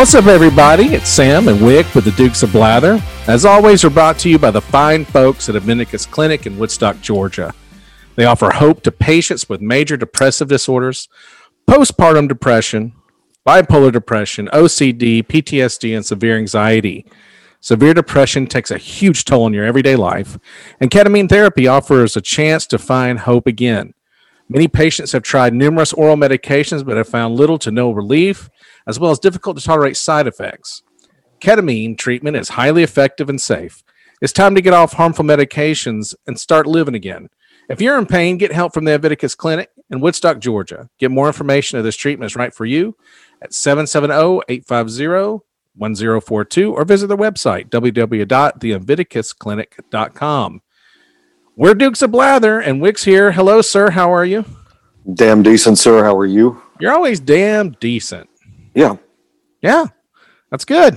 What's up, everybody? It's Sam and Wick with the Dukes of Blather. As always, we're brought to you by the fine folks at Adventicus Clinic in Woodstock, Georgia. They offer hope to patients with major depressive disorders, postpartum depression, bipolar depression, OCD, PTSD, and severe anxiety. Severe depression takes a huge toll on your everyday life, and ketamine therapy offers a chance to find hope again. Many patients have tried numerous oral medications but have found little to no relief, as well as difficult to tolerate side effects. Ketamine treatment is highly effective and safe. It's time to get off harmful medications and start living again. If you're in pain, get help from the Aviticus Clinic in Woodstock, Georgia. Get more information if this treatment is right for you at 770 850 1042 or visit their website, www.theaviticusclinic.com. We're Dukes of Blather and Wick's here. Hello, sir. How are you? Damn decent, sir. How are you? You're always damn decent. Yeah. Yeah, that's good.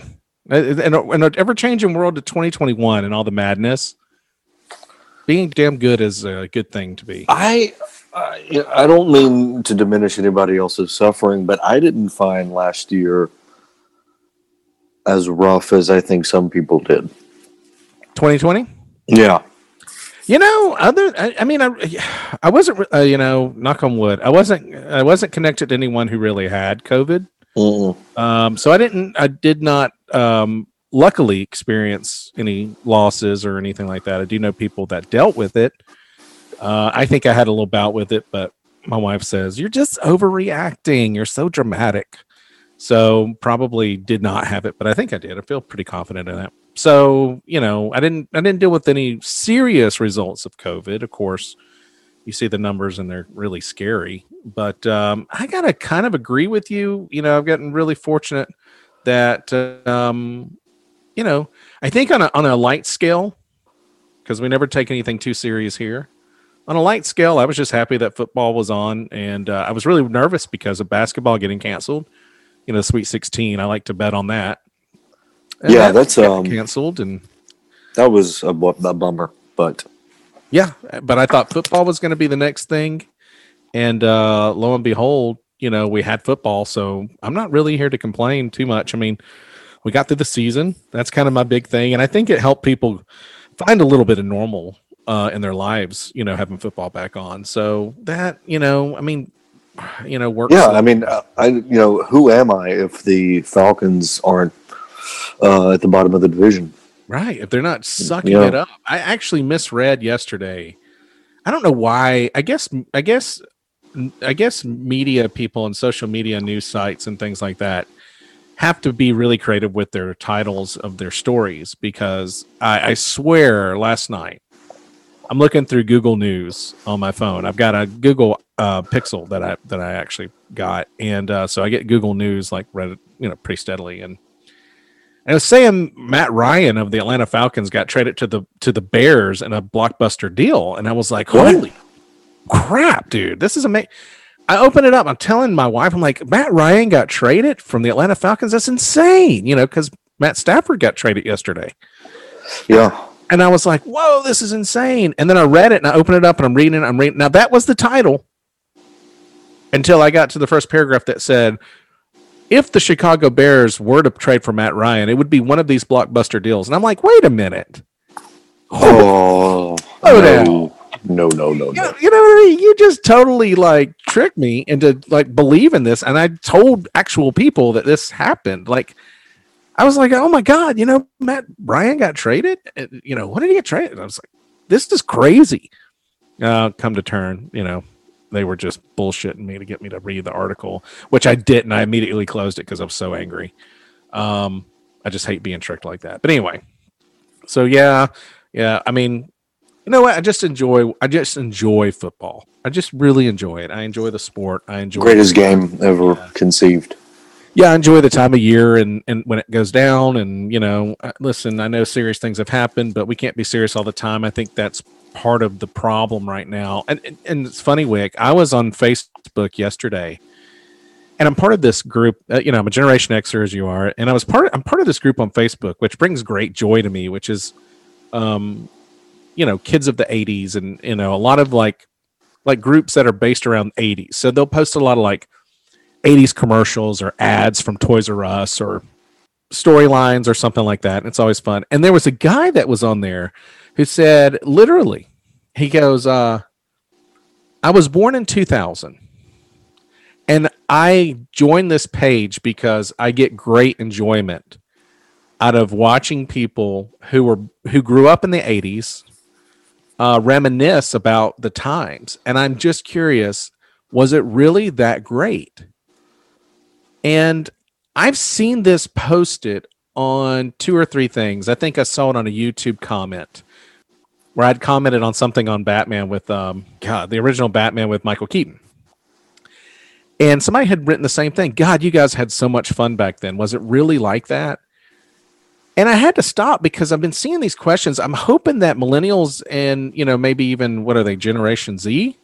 Uh, in an ever changing world of 2021 and all the madness, being damn good is a good thing to be. I, I, I don't mean to diminish anybody else's suffering, but I didn't find last year as rough as I think some people did. 2020? Yeah. You know, other I, I mean, I I wasn't uh, you know, knock on wood. I wasn't I wasn't connected to anyone who really had COVID. Mm-mm. Um, so I didn't I did not um, luckily experience any losses or anything like that. I do know people that dealt with it. Uh, I think I had a little bout with it, but my wife says you're just overreacting. You're so dramatic. So probably did not have it, but I think I did. I feel pretty confident in that so you know i didn't i didn't deal with any serious results of covid. Of course you see the numbers and they're really scary but um, i gotta kind of agree with you. You know i've gotten really fortunate that um, you know i think on a, on a light scale because we never take anything too serious here. On a light scale i was just happy that football was on and uh, i was really nervous because of basketball getting canceled. You know sweet 16 i like to bet on that yeah, that that's um, canceled, and that was a, a bummer. But yeah, but I thought football was going to be the next thing, and uh, lo and behold, you know, we had football. So I'm not really here to complain too much. I mean, we got through the season. That's kind of my big thing, and I think it helped people find a little bit of normal uh, in their lives. You know, having football back on. So that you know, I mean, you know, works. Yeah, I mean, uh, I you know, who am I if the Falcons aren't uh, at the bottom of the division. Right. If they're not sucking yeah. it up. I actually misread yesterday. I don't know why. I guess I guess I guess media people and social media news sites and things like that have to be really creative with their titles of their stories because I, I swear last night I'm looking through Google News on my phone. I've got a Google uh, Pixel that I that I actually got, and uh, so I get Google News like read you know pretty steadily, and I was saying Matt Ryan of the Atlanta Falcons got traded to the to the Bears in a blockbuster deal, and I was like, "Holy crap, dude! This is amazing." I open it up. I'm telling my wife, I'm like, Matt Ryan got traded from the Atlanta Falcons. That's insane, you know, because Matt Stafford got traded yesterday. Yeah. And I was like, whoa, this is insane. And then I read it and I open it up and I'm reading it. I'm reading. Now, that was the title until I got to the first paragraph that said, if the Chicago Bears were to trade for Matt Ryan, it would be one of these blockbuster deals. And I'm like, wait a minute. Oh, oh no. No, no, no, you, no. You know what I mean? You just totally like tricked me into like believing this. And I told actual people that this happened. Like, I was like, oh my God, you know, Matt Ryan got traded. You know, what did he get traded? I was like, this is crazy. Uh, come to turn, you know, they were just bullshitting me to get me to read the article, which I didn't. I immediately closed it because I was so angry. Um, I just hate being tricked like that. But anyway, so yeah, yeah. I mean, you know what? I just enjoy. I just enjoy football. I just really enjoy it. I enjoy the sport. I enjoy greatest game ever yeah. conceived. Yeah, I enjoy the time of year and and when it goes down. And you know, listen, I know serious things have happened, but we can't be serious all the time. I think that's part of the problem right now. And, and, it's funny, Wick. I was on Facebook yesterday, and I'm part of this group. Uh, you know, I'm a Generation Xer as you are, and I was part. Of, I'm part of this group on Facebook, which brings great joy to me. Which is, um, you know, kids of the '80s, and you know, a lot of like, like groups that are based around '80s. So they'll post a lot of like '80s commercials or ads from Toys R Us or storylines or something like that. And it's always fun. And there was a guy that was on there who said, literally, he goes, uh, I was born in 2000 and I joined this page because I get great enjoyment out of watching people who were who grew up in the 80s uh, reminisce about the times. And I'm just curious, was it really that great? And I've seen this posted on two or three things. I think I saw it on a YouTube comment where I'd commented on something on Batman with um God, the original Batman with Michael Keaton. And somebody had written the same thing. God, you guys had so much fun back then. Was it really like that? And I had to stop because I've been seeing these questions. I'm hoping that millennials and, you know, maybe even what are they, Generation Z?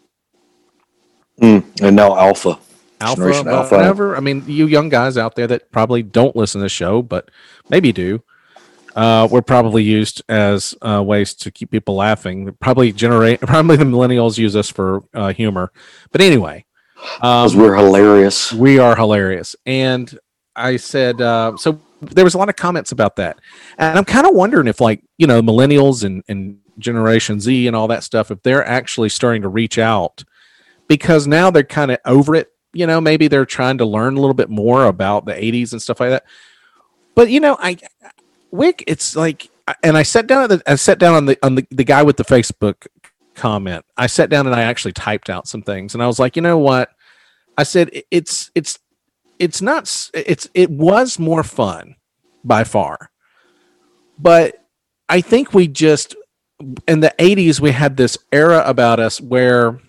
Mm, and now Alpha. Alpha, Alpha, whatever. I mean, you young guys out there that probably don't listen to the show, but maybe do. Uh, were probably used as uh, ways to keep people laughing. Probably generate. Probably the millennials use us for uh, humor. But anyway, because um, we're hilarious. We are hilarious. And I said, uh, so there was a lot of comments about that. And I'm kind of wondering if, like, you know, millennials and, and Generation Z and all that stuff, if they're actually starting to reach out because now they're kind of over it. You know, maybe they're trying to learn a little bit more about the 80s and stuff like that. But, you know, I, Wick, it's like, and I sat down, the, I sat down on the, on the, the guy with the Facebook comment. I sat down and I actually typed out some things, and I was like, you know what? I said it's it's it's not it's it was more fun by far, but I think we just in the 80s we had this era about us where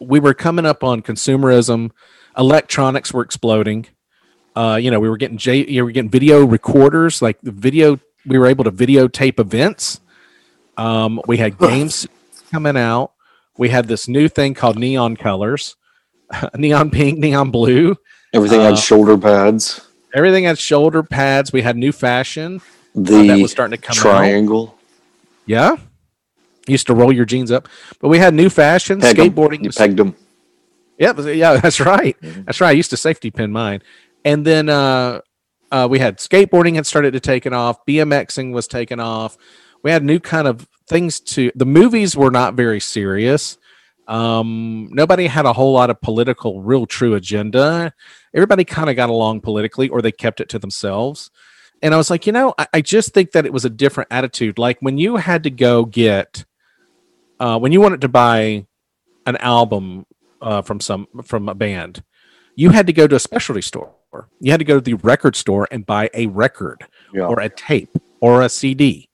we were coming up on consumerism electronics were exploding uh, you know we were getting j you were getting video recorders like the video we were able to videotape events um, we had games coming out. We had this new thing called neon colors, neon pink, neon blue. Everything uh, had shoulder pads. Everything had shoulder pads. We had new fashion. The uh, that was starting to come triangle. Out. Yeah, used to roll your jeans up, but we had new fashion. Peg skateboarding. You pegged them. Yeah, yeah, that's right. Mm-hmm. That's right. I used to safety pin mine, and then uh, uh, we had skateboarding had started to taken off. BMXing was taken off. We had new kind of things to the movies were not very serious. Um, nobody had a whole lot of political, real true agenda. Everybody kind of got along politically, or they kept it to themselves. And I was like, you know, I, I just think that it was a different attitude. Like when you had to go get, uh, when you wanted to buy an album uh, from some from a band, you had to go to a specialty store. You had to go to the record store and buy a record yeah. or a tape or a CD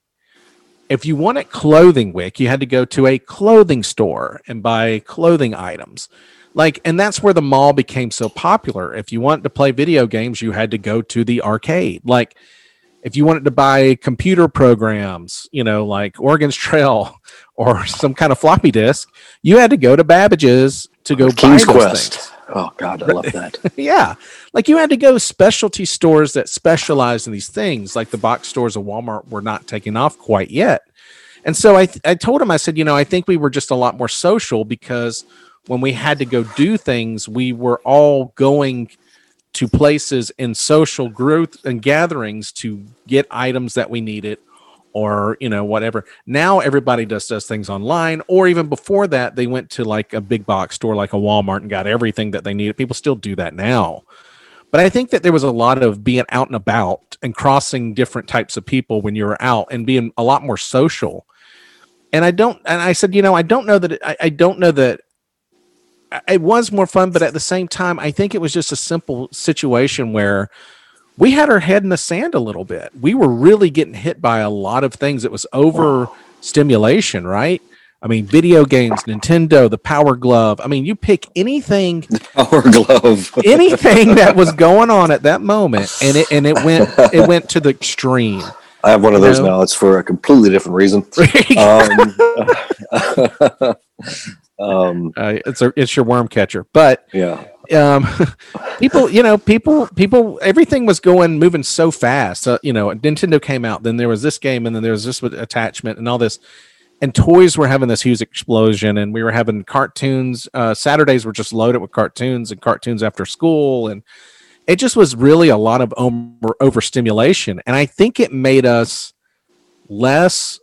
if you wanted clothing wick you had to go to a clothing store and buy clothing items. Like and that's where the mall became so popular. If you wanted to play video games you had to go to the arcade. Like if you wanted to buy computer programs you know like oregon's trail or some kind of floppy disk you had to go to babbage's to go king's quest. things. Oh god i love that. yeah like you had to go specialty stores that specialize in these things like the box stores of walmart were not taking off quite yet. And so I, I told him i said you know i think we were just a lot more social because when we had to go do things we were all going to places in social groups and gatherings to get items that we needed or you know whatever. Now everybody just does things online or even before that they went to like a big box store like a walmart and got everything that they needed. People still do that now. But I think that there was a lot of being out and about and crossing different types of people when you were out and being a lot more social. And I don't, and I said, you know, I don't know that, it, I, I don't know that it was more fun, but at the same time, I think it was just a simple situation where we had our head in the sand a little bit. We were really getting hit by a lot of things. It was over stimulation, right? I mean, video games, Nintendo, the Power Glove. I mean, you pick anything, Power Glove, anything that was going on at that moment, and it and it went it went to the extreme. I have one of those know? now. It's for a completely different reason. um, um, uh, it's a it's your worm catcher, but yeah. Um, people, you know, people, people, everything was going, moving so fast. Uh, you know, Nintendo came out, then there was this game, and then there was this attachment, and all this and toys were having this huge explosion and we were having cartoons uh, saturdays were just loaded with cartoons and cartoons after school and it just was really a lot of over, overstimulation. And I think it made us less,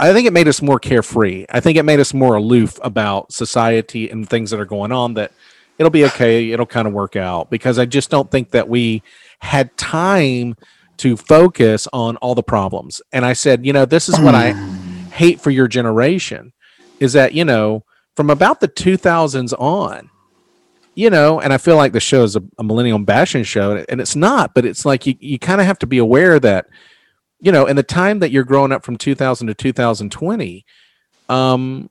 I think it made us more carefree. I think it made us more aloof about society and things that are going on that it'll be okay. It'll kind of work out because I just don't think that we had time to focus on all the problems. And I said, you know, this is what I hate for your generation is that, you know, from about the 2000s on, you know, and I feel like the show is a, a millennium bashing show, and it's not, but it's like you, you kind of have to be aware that, you know, in the time that you're growing up from 2000 to 2020, um,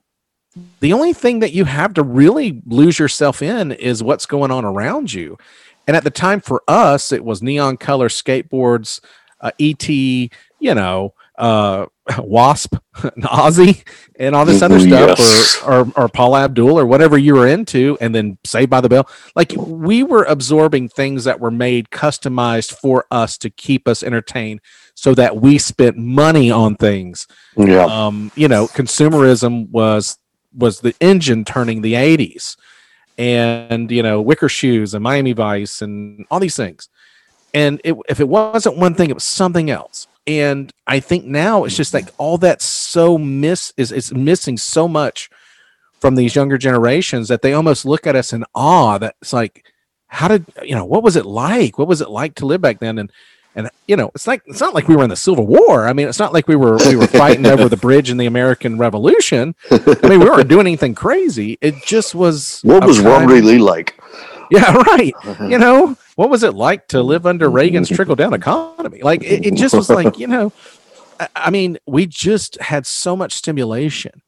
the only thing that you have to really lose yourself in is what's going on around you. And at the time for us, it was neon color skateboards, uh, ET, you know, uh, Wasp, Ozzy, and all this other stuff, yes. or, or, or Paula Abdul, or whatever you were into, and then Saved by the Bell. Like we were absorbing things that were made customized for us to keep us entertained, so that we spent money on things. Yeah. Um, you know, consumerism was was the engine turning the '80s and you know wicker shoes and miami vice and all these things and it, if it wasn't one thing it was something else and i think now it's just like all that so miss is, is missing so much from these younger generations that they almost look at us in awe that it's like how did you know what was it like? What was it like to live back then? And and you know it's like it's not like we were in the civil war. I mean it's not like we were we were fighting over the bridge in the american revolution. I mean we weren't doing anything crazy. It just was what was robert lee like yeah right you know what was it like to live under reagan's trickle down economy like it, it just was like you know I, I mean we just had so much stimulation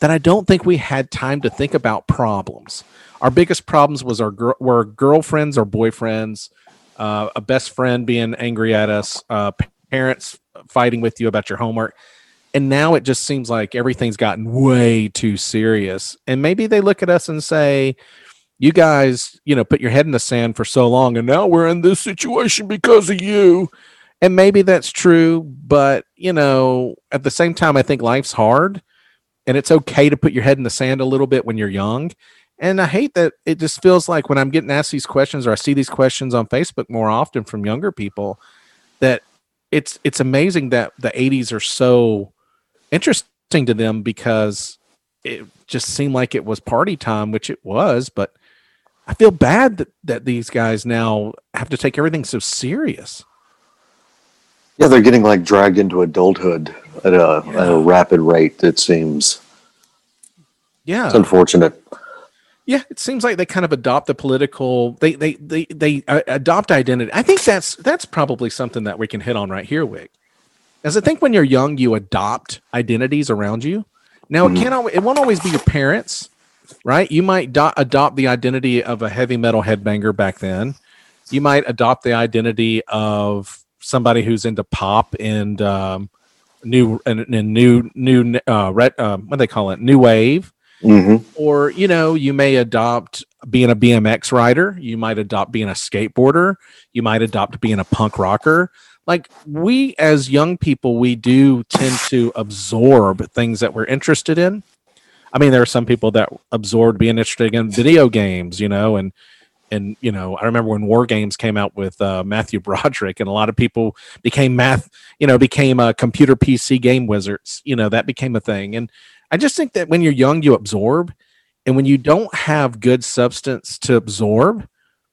that i don't think we had time to think about problems our biggest problems was our gr- were girlfriends or boyfriends uh, a best friend being angry at us, uh, parents fighting with you about your homework. And now it just seems like everything's gotten way too serious. And maybe they look at us and say, you guys, you know, put your head in the sand for so long, and now we're in this situation because of you. And maybe that's true, but you know, at the same time, I think life's hard, and it's okay to put your head in the sand a little bit when you're young. And I hate that it just feels like when I'm getting asked these questions or I see these questions on Facebook more often from younger people that it's it's amazing that the 80s are so interesting to them because it just seemed like it was party time, which it was, but I feel bad that, that these guys now have to take everything so serious. Yeah, they're getting like dragged into adulthood at a, yeah. at a rapid rate, it seems. Yeah. It's unfortunate. Yeah, it seems like they kind of adopt the political. They they they they uh, adopt identity. I think that's that's probably something that we can hit on right here, Wick. As I think when you're young, you adopt identities around you. Now mm-hmm. it can't. It won't always be your parents, right? You might do- adopt the identity of a heavy metal headbanger back then. You might adopt the identity of somebody who's into pop and um, new and, and new new uh, ret, uh, what they call it, new wave Mm-hmm. Or, you know, you may adopt being a BMX rider. You might adopt being a skateboarder. You might adopt being a punk rocker. Like we, as young people, we do tend to absorb things that we're interested in. I mean, there are some people that absorbed being interested in video games, you know, and and you know, I remember when War Games came out with uh, Matthew Broderick, and a lot of people became math, you know, became a uh, computer PC game wizards. You know, that became a thing, and I just think that when you're young, you absorb. And when you don't have good substance to absorb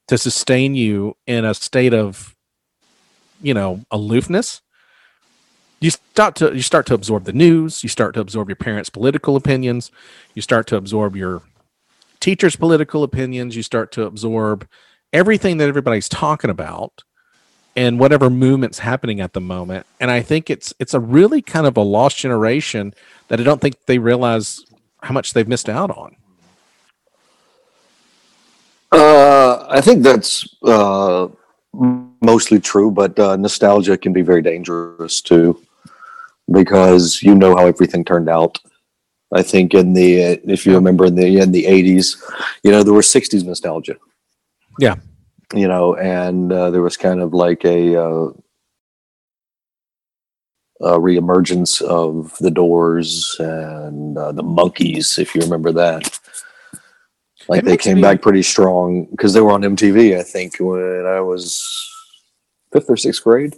to sustain you in a state of, you know, aloofness, you start to you start to absorb the news, you start to absorb your parents' political opinions, you start to absorb your teachers' political opinions, you start to absorb everything that everybody's talking about and whatever movement's happening at the moment. And I think it's it's a really kind of a lost generation that I don't think they realize how much they've missed out on. Uh, I think that's uh, mostly true, but uh, nostalgia can be very dangerous too, because you know how everything turned out. I think in the if you remember in the in the eighties, you know there was '60s nostalgia. Yeah, you know, and uh, there was kind of like a, uh, a reemergence of the Doors and uh, the Monkees, if you remember that. Like It they came me- back pretty strong because they were on MTV. I think when I was fifth or sixth grade.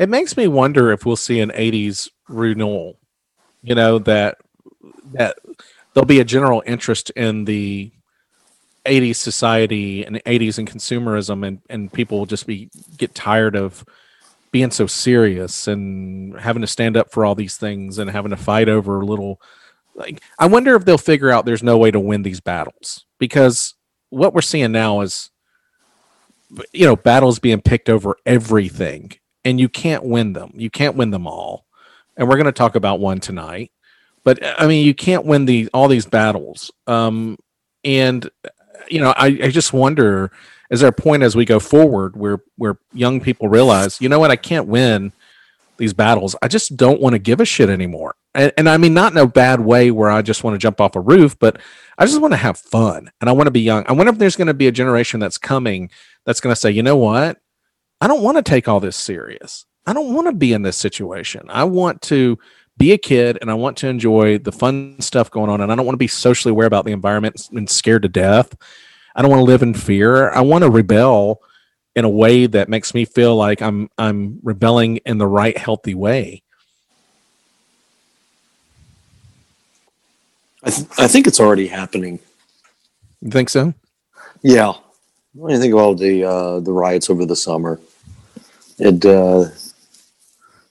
It makes me wonder if we'll see an '80s renewal. You know that that there'll be a general interest in the '80s society and '80s and consumerism, and and people will just be get tired of being so serious and having to stand up for all these things and having to fight over little. Like, I wonder if they'll figure out there's no way to win these battles because what we're seeing now is, you know, battles being picked over everything and you can't win them. You can't win them all. And we're going to talk about one tonight. But I mean, you can't win the all these battles. Um, and you know, I, I just wonder: is there a point as we go forward where where young people realize, you know what, I can't win these battles. I just don't want to give a shit anymore. And, and I mean, not in a bad way where I just want to jump off a roof, but I just want to have fun and I want to be young. I wonder if there's going to be a generation that's coming that's going to say, you know what, I don't want to take all this serious. I don't want to be in this situation. I want to be a kid and I want to enjoy the fun stuff going on. And I don't want to be socially aware about the environment and scared to death. I don't want to live in fear. I want to rebel in a way that makes me feel like I'm I'm rebelling in the right healthy way. I, th- I think it's already happening. You think so? Yeah. When you think about the uh, the riots over the summer, it uh,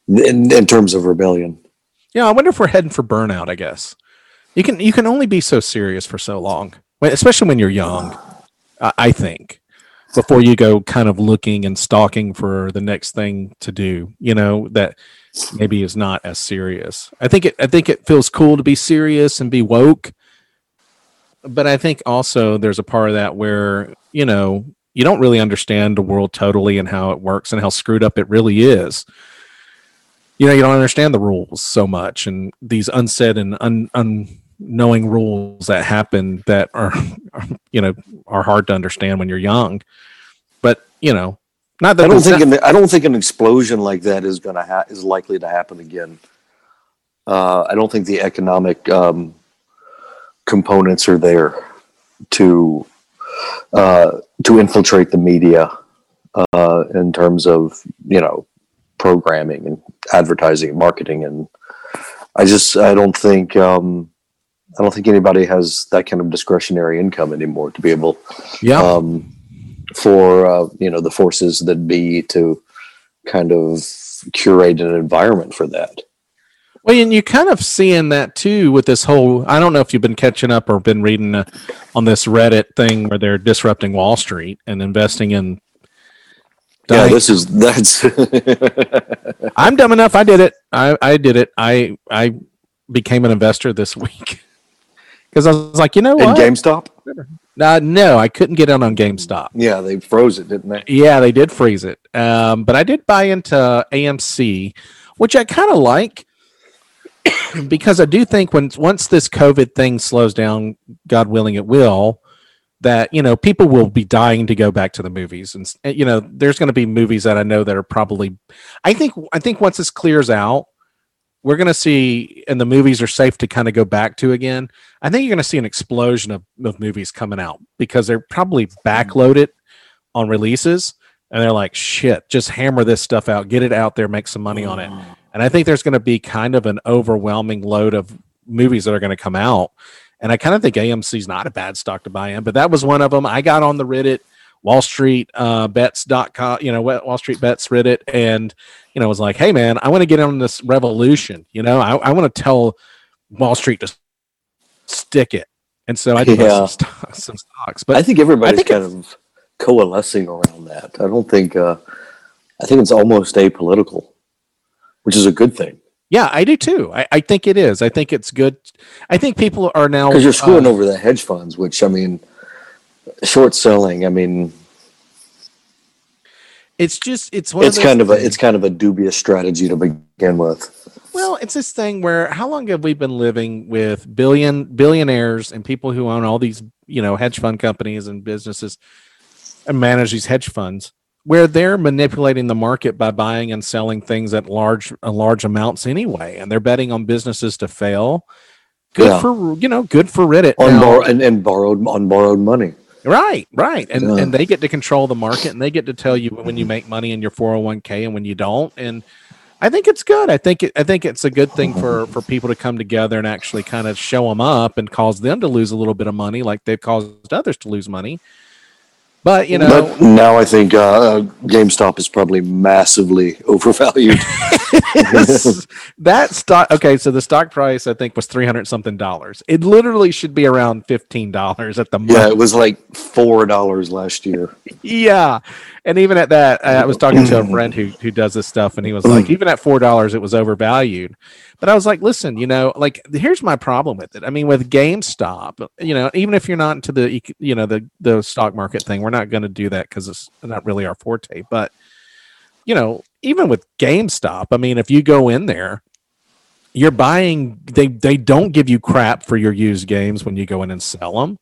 in in terms of rebellion. Yeah, I wonder if we're heading for burnout. I guess you can you can only be so serious for so long, especially when you're young. I think before you go kind of looking and stalking for the next thing to do, you know that maybe is not as serious. I think it I think it feels cool to be serious and be woke, but I think also there's a part of that where you know you don't really understand the world totally and how it works and how screwed up it really is you know you don't understand the rules so much and these unsaid and un, unknowing rules that happen that are, are you know are hard to understand when you're young but you know not that I don't think not- an, I don't think an explosion like that is gonna ha- is likely to happen again. Uh, I don't think the economic um, components are there to uh, to infiltrate the media uh, in terms of you know programming and advertising and marketing and I just I don't think um, I don't think anybody has that kind of discretionary income anymore to be able yeah um, for uh, you know the forces that be to kind of curate an environment for that. Well and you kind of seeing that too with this whole i don't know if you've been catching up or been reading uh, on this reddit thing where they're disrupting wall street and investing in Yeah, dying- this is that's I'm dumb enough. I did it. I, I did it. I I became an investor this week because I was like, you know in what? GameStop. Uh, no, I couldn't get in on GameStop. Yeah, they froze it, didn't they? Yeah, they did freeze it. Um, but I did buy into AMC, which I kind of like because I do think when once this COVID thing slows down, God willing, it will. That you know, people will be dying to go back to the movies, and you know, there's going to be movies that I know that are probably. I think I think once this clears out, we're going to see, and the movies are safe to kind of go back to again. I think you're going to see an explosion of, of movies coming out because they're probably backloaded on releases and they're like shit just hammer this stuff out get it out there make some money on it mm. And i think there's going to be kind of an overwhelming load of movies that are going to come out and i kind of think amc's not a bad stock to buy in but that was one of them i got on the reddit wall street uh, bets.com you know wall street bets reddit and you know was like hey man i want to get on this revolution you know i, I want to tell wall street to stick it and so i did Yeah. some, stock, some stocks but I think everybody's think kind of coalescing around that. I don't think. Uh, I think it's almost apolitical, which is a good thing Yeah, I do too. I, I think it is. I think it's good. I think people are now because you're screwing uh, over the hedge funds, which I mean, short selling. I mean, It's just it's one it's of kind of a it's kind of a dubious strategy to begin with. well, it's this thing where how long have we been living with billion billionaires and people who own all these you know hedge fund companies and businesses and manage these hedge funds where they're manipulating the market by buying and selling things at large uh, large amounts anyway, and they're betting on businesses to fail. good Yeah. for you know good for Reddit. on bor- and, and borrowed on borrowed money. Right, right. And Yeah. and they get to control the market and they get to tell you when you make money in your 401k and when you don't. And I think it's good. I think it, I think it's a good thing for for people to come together and actually kind of show them up and cause them to lose a little bit of money like they've caused others to lose money. But, you know, but now I think uh, GameStop is probably massively overvalued. That stock okay so the stock price i think was 300 something dollars. It literally should be around 15 dollars at the yeah, it was like four dollars last year. yeah and even at that i was talking to a mm. friend who who does this stuff and he was like mm. even at four dollars it was overvalued. But i was like listen you know like here's my problem with it. I mean with gamestop you know even if you're not into the you know the the stock market thing we're not going to do that because it's not really our forte. But you know even with gamestop i mean if you go in there you're buying they they don't give you crap for your used games when you go in and sell them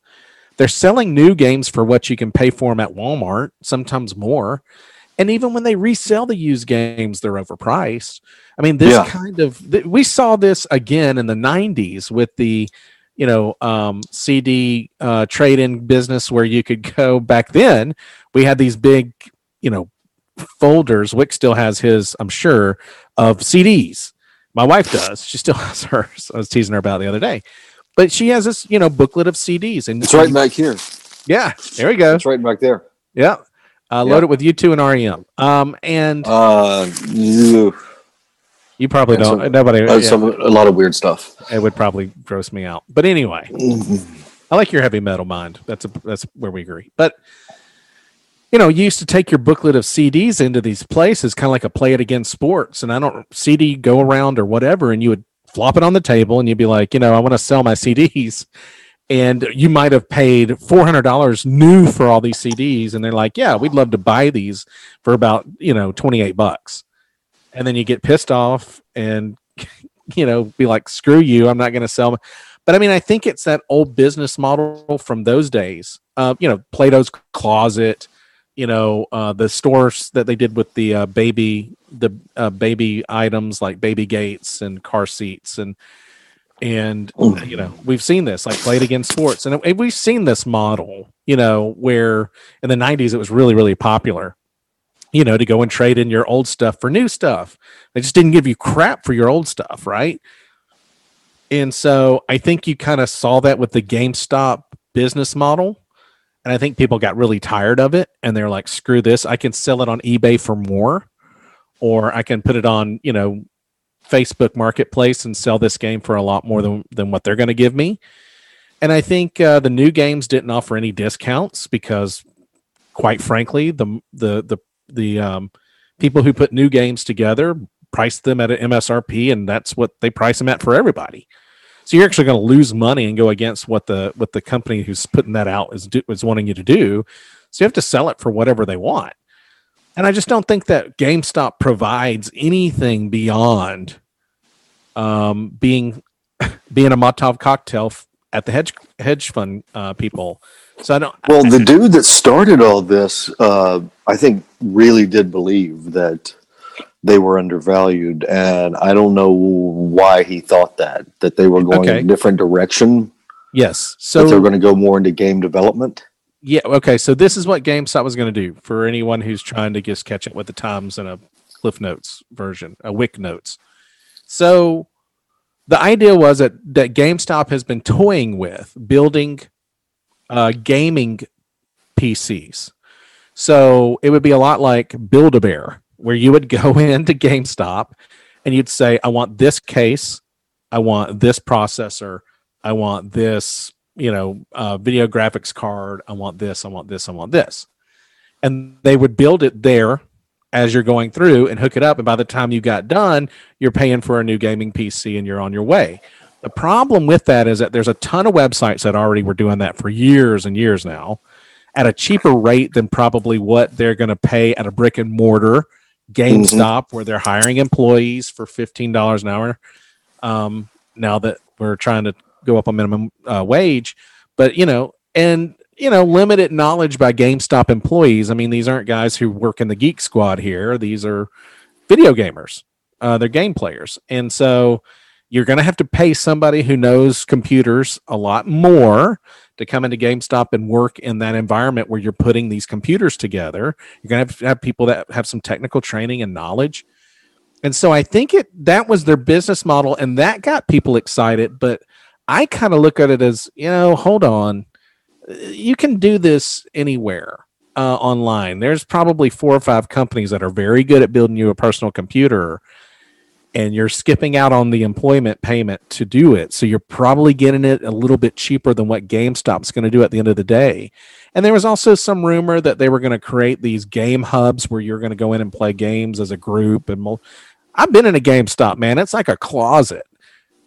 they're selling new games for what you can pay for them at walmart sometimes more. And even when they resell the used games they're overpriced. I mean this Yeah. kind of th- we saw this again in the 90s with the you know um, cd uh, trade-in business where you could go back then. We had these big you know folders. Wick still has his i'm sure of cds my wife does. She still has hers. I was teasing her about it the other day but she has this you know booklet of cds and It's right back here. yeah there we go It's right back there. yeah uh, Yeah. load it with u2 and rem um and Uh, you, you probably and don't some- nobody uh, yeah, some a lot of weird stuff. it would probably gross me out but anyway I like your heavy metal mind. That's a that's where we agree. But you know, you used to take your booklet of CDs into these places, kind of like a play it again sports, and I don't CD go around or whatever, and you would flop it on the table, and you'd be like, you know, I want to sell my CDs, and you might have paid four hundred dollars new for all these CDs, and they're like, yeah, we'd love to buy these for about you know twenty eight bucks, and then you get pissed off and you know be like, screw you, I'm not going to sell. My-. But I mean, I think it's that old business model from those days. Uh, you know, Plato's Closet. You know, uh, the stores that they did with the uh, baby, the uh, baby items like baby gates and car seats, and and you know, we've seen this like Play It Again Sports, and it- we've seen this model. You know, where in the '90s it was really, really popular. You know, to go and trade in your old stuff for new stuff. They just didn't give you crap for your old stuff, right? And so I think you kind of saw that with the GameStop business model. And I think people got really tired of it and they're like, screw this. I can sell it on eBay for more, or I can put it on, you know, Facebook marketplace and sell this game for a lot more than, than what they're going to give me. And I think uh, the new games didn't offer any discounts because, quite frankly, the the the the um, people who put new games together price them at an MSRP, and that's what they price them at for everybody. So you're actually going to lose money and go against what the what the company who's putting that out is do, is wanting you to do. So you have to sell it for whatever they want. And I just don't think that GameStop provides anything beyond um, being being a Molotov cocktail f- at the hedge hedge fund uh, people. So I don't. Well, the dude that started all this, uh, I think, really did believe that they were undervalued, and I don't know why he thought that that they were going Okay. in a different direction. yes. that they So were going to go more into game development. Yeah. Okay. So this is what GameStop was going to do for anyone who's trying to just catch up with the times in a Cliff Notes version, a Wick Notes. So the idea was that that GameStop has been toying with building uh, gaming PCs. So it would be a lot like Build a Bear, where you would go into GameStop and you'd say, "I want this case, I want this processor, I want this, you know, uh, video graphics card. I want this. I want this. I want this. And they would build it there as you're going through and hook it up. And by the time you got done, you're paying for a new gaming PC and you're on your way. The problem with that is that there's a ton of websites that already were doing that for years and years now at a cheaper rate than probably what they're going to pay at a brick and mortar GameStop where they're hiring employees for $15 an hour. Um, now that we're trying to go up a minimum uh, wage, but you know, and you know, limited knowledge by GameStop employees. I mean, these aren't guys who work in the Geek Squad here. These are video gamers. Uh, they're game players, and so you're going to have to pay somebody who knows computers a lot more to come into GameStop and work in that environment where you're putting these computers together. You're going to have to have people that have some technical training and knowledge. And so I think it that was their business model and that got people excited, but I kind of look at it as, you know, hold on. You can do this anywhere uh, online. There's probably four or five companies that are very good at building you a personal computer and you're skipping out on the employment payment to do it. So you're probably getting it a little bit cheaper than what GameStop's going to do at the end of the day. And there was also some rumor that they were going to create these game hubs where you're going to go in and play games as a group. And mul- I've been in a GameStop, man. It's like a closet.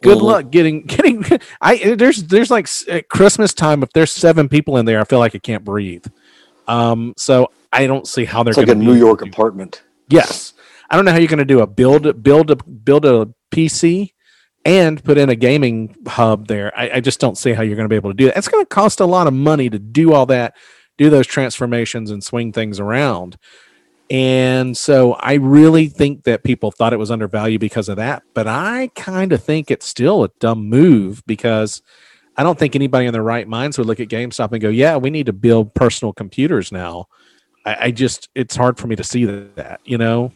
Good luck getting getting. I there's there's like at Christmas time. If there's seven people in there, I feel like I can't breathe. Um, so I don't see how they're It's like a New York apartment. Yes. I don't know how you're going to do a build build a build a PC and put in a gaming hub there. I, I just don't see how you're going to be able to do that. It's going to cost a lot of money to do all that, do those transformations and swing things around. And so I really think that people thought it was undervalued because of that. But I kind of think it's still a dumb move because I don't think anybody in their right minds would look at GameStop and go, yeah, we need to build personal computers now. I, I just, it's hard for me to see that, you know?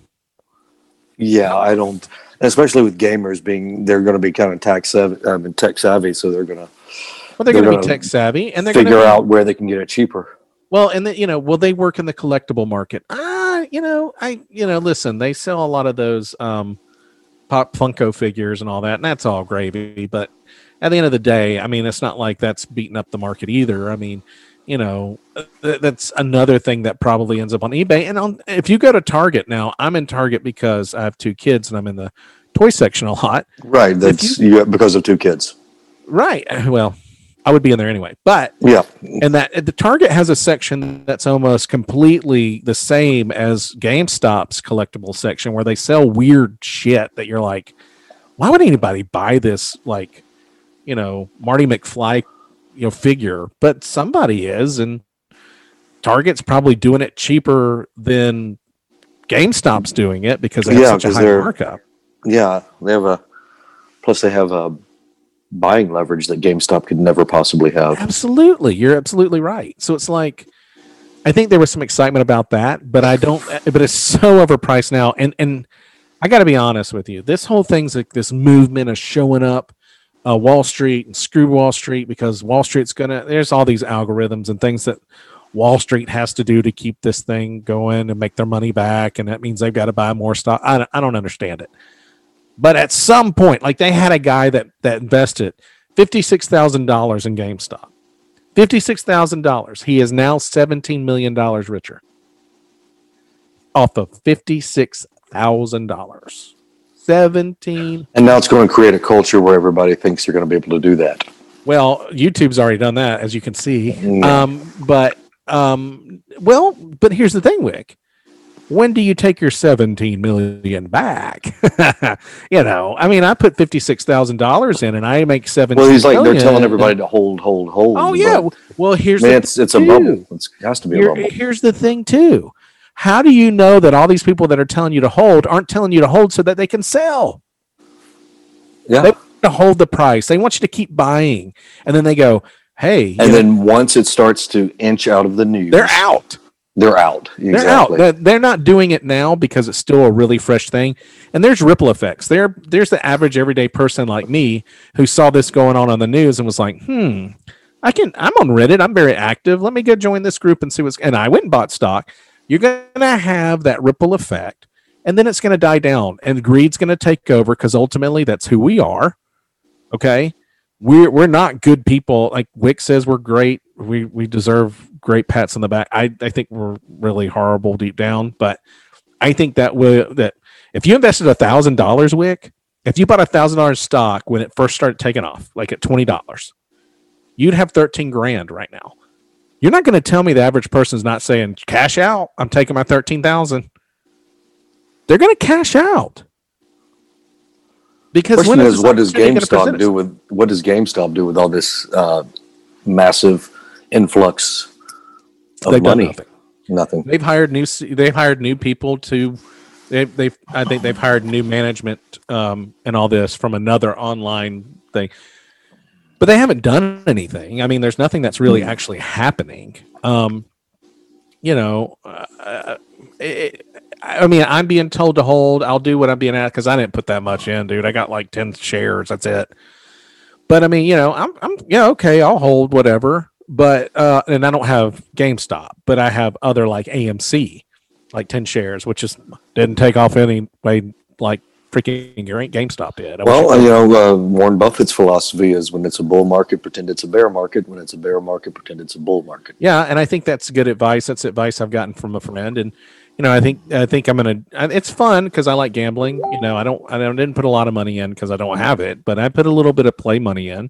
Yeah, I don't, especially with gamers being, they're going to be kind of tech savvy, I mean, tech savvy, so they're going to Well, they're, They're going to be tech savvy, and they're figure going to figure out where they can get it cheaper. well, and the, you know, will they work in the collectible market? Ah, you know, I you know, listen, they sell a lot of those um, pop Funko figures and all that, and that's all gravy. But at the end of the day, I mean, it's not like that's beating up the market either. I mean, you know, th- that's another thing that probably ends up on eBay. And on if you go to Target now, I'm in Target because I have two kids and I'm in the toy section a lot. Right. That's you, because of two kids. Right. Well, I would be in there anyway, but Yeah. and that the Target has a section that's almost completely the same as GameStop's collectible section where they sell weird shit that you're like, why would anybody buy this like, you know, Marty McFly, you know, figure? But somebody is, and Target's probably doing it cheaper than GameStop's doing it because they have Yeah, such a high markup. Yeah. They have a, plus they have a buying leverage that GameStop could never possibly have. Absolutely. You're absolutely right. So it's like I think there was some excitement about that, but I don't but it's so overpriced now. And and I gotta be honest with you. This whole thing's like this movement of showing up uh, Wall Street and screw Wall Street because Wall Street's gonna there's all these algorithms and things that Wall Street has to do to keep this thing going and make their money back, and that means they've got to buy more stock. I don't, I don't understand it. But at some point, like they had a guy that that invested fifty six thousand dollars in GameStop. Fifty six thousand dollars. He is now seventeen million dollars richer off of fifty six thousand dollars. Seventeen. And now it's going to create a culture where everybody thinks you're going to be able to do that. Well, YouTube's already done that, as you can see. Yeah. Um, but um, well, but here's the thing, Wick. When do you take your 17 million back? you know, I mean, I put $56,000 in and I make 17 Well, he's like, they're telling everybody to hold, hold, hold. Oh, yeah. Well, here's man, it's, it's a bubble. It's, it has to be a Here- bubble. here's the thing, too. How do you know that all these people that are telling you to hold aren't telling you to hold so that they can sell? Yeah. They want to hold the price. They want you to keep buying. And then they go, hey, And know, then once it starts to inch out of the news, they're out. They're out. They're out. They're, they're not doing it now because it's still a really fresh thing. And there's ripple effects. There, there's the average everyday person like me who saw this going on on the news and was like, "Hmm, I can. I'm on Reddit. I'm very active. Let me go join this group and see what's." And I went and bought stock. You're gonna have that ripple effect, and then it's gonna die down, and greed's gonna take over because ultimately that's who we are. Okay, we're we're not good people. Like Wick says, we're great. We we deserve great pats on the back. I I think we're really horrible deep down, but I think that will that if you invested a thousand dollars, Wick, if you bought a thousand dollars stock when it first started taking off, like at twenty dollars, you'd have thirteen grand right now. You're not going to tell me the average person's not saying cash out. I'm taking my thirteen thousand. They're going to cash out because Question when is, what does GameStop GameStop do with what does GameStop do with all this uh, massive influx of They've money? nothing. Nothing. They've hired new. They've hired new people to They, they've, I think they've hired new management um, and all this from another online thing, but they haven't done anything. I mean, there's nothing that's really actually happening. Um, you know, uh, it, I mean, I'm being told to hold. I'll do what I'm being asked because I didn't put that much in, dude. I got like ten shares. That's it. But I mean, you know, I'm, I'm, yeah, okay, I'll hold whatever. But uh, and I don't have GameStop, but I have other like AMC, like ten shares, which just didn't take off any way like freaking GameStop did. I Well, you know, uh, Warren Buffett's philosophy is when it's a bull market, pretend it's a bear market. When it's a bear market, pretend it's a bull market. Yeah, and I think that's good advice. That's advice I've gotten from a friend, and you know, I think I think I'm gonna. It's fun because I like gambling. You know, I don't. I didn't put a lot of money in because I don't have it, but I put a little bit of play money in.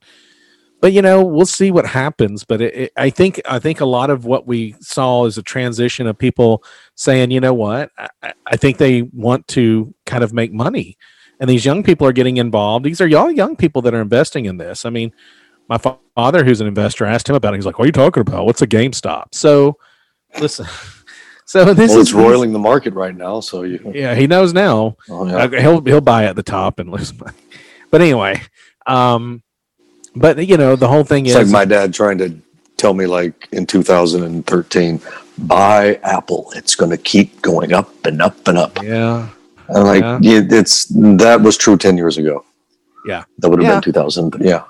But you know, we'll see what happens. But it, it, I think I think a lot of what we saw is a transition of people saying, you know what, I, I- think they want to kind of make money, and these young people are getting involved. These are y'all young people that are investing in this. I mean, my fa- father, who's an investor, asked him about it. He's like, "What are you talking about? What's a GameStop?" So, listen. So this Well, is it's roiling the market right now. So you, Yeah, he knows now. oh, yeah. Uh, he'll he'll buy at the top and lose money. But anyway, um, but you know the whole thing it's is like my dad trying to tell me, like in 2013, buy Apple. It's going to keep going up and up and up. yeah, And like, Yeah. yeah. it's that was true 10 years ago. Yeah. that would have Yeah. been 2000. Yeah,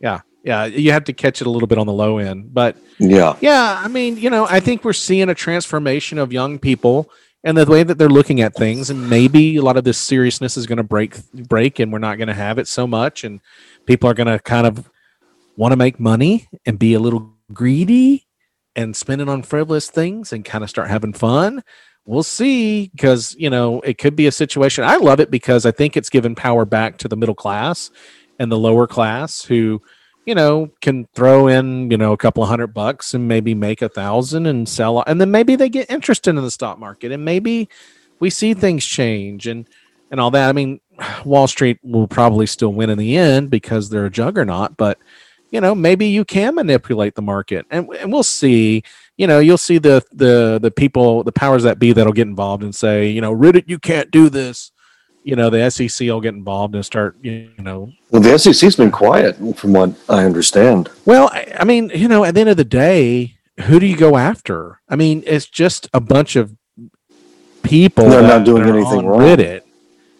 yeah, yeah. You have to catch it a little bit on the low end, but yeah. yeah, I mean, you know, I think we're seeing a transformation of young people and the way that they're looking at things, and maybe a lot of this seriousness is going to break break, and we're not going to have it so much, and people are going to kind of want to make money and be a little greedy and spend it on frivolous things and kind of start having fun. We'll see because you know it could be a situation. I love it because I think it's given power back to the middle class and the lower class who you know can throw in you know a couple of hundred bucks and maybe make a thousand and sell and then maybe they get interested in the stock market and maybe we see things change and and all that i mean wall street will probably still win in the end because they're a juggernaut but you know maybe you can manipulate the market and, and we'll see you know you'll see the the the people the powers that be that'll get involved and say you know reddit you can't do this you know the sec will get involved and start you know Well, the SEC's been quiet, from what I understand. well, I, I mean, you know, at the end of the day, who do you go after? I mean, it's just a bunch of people They're not doing anything on wrong. Reddit.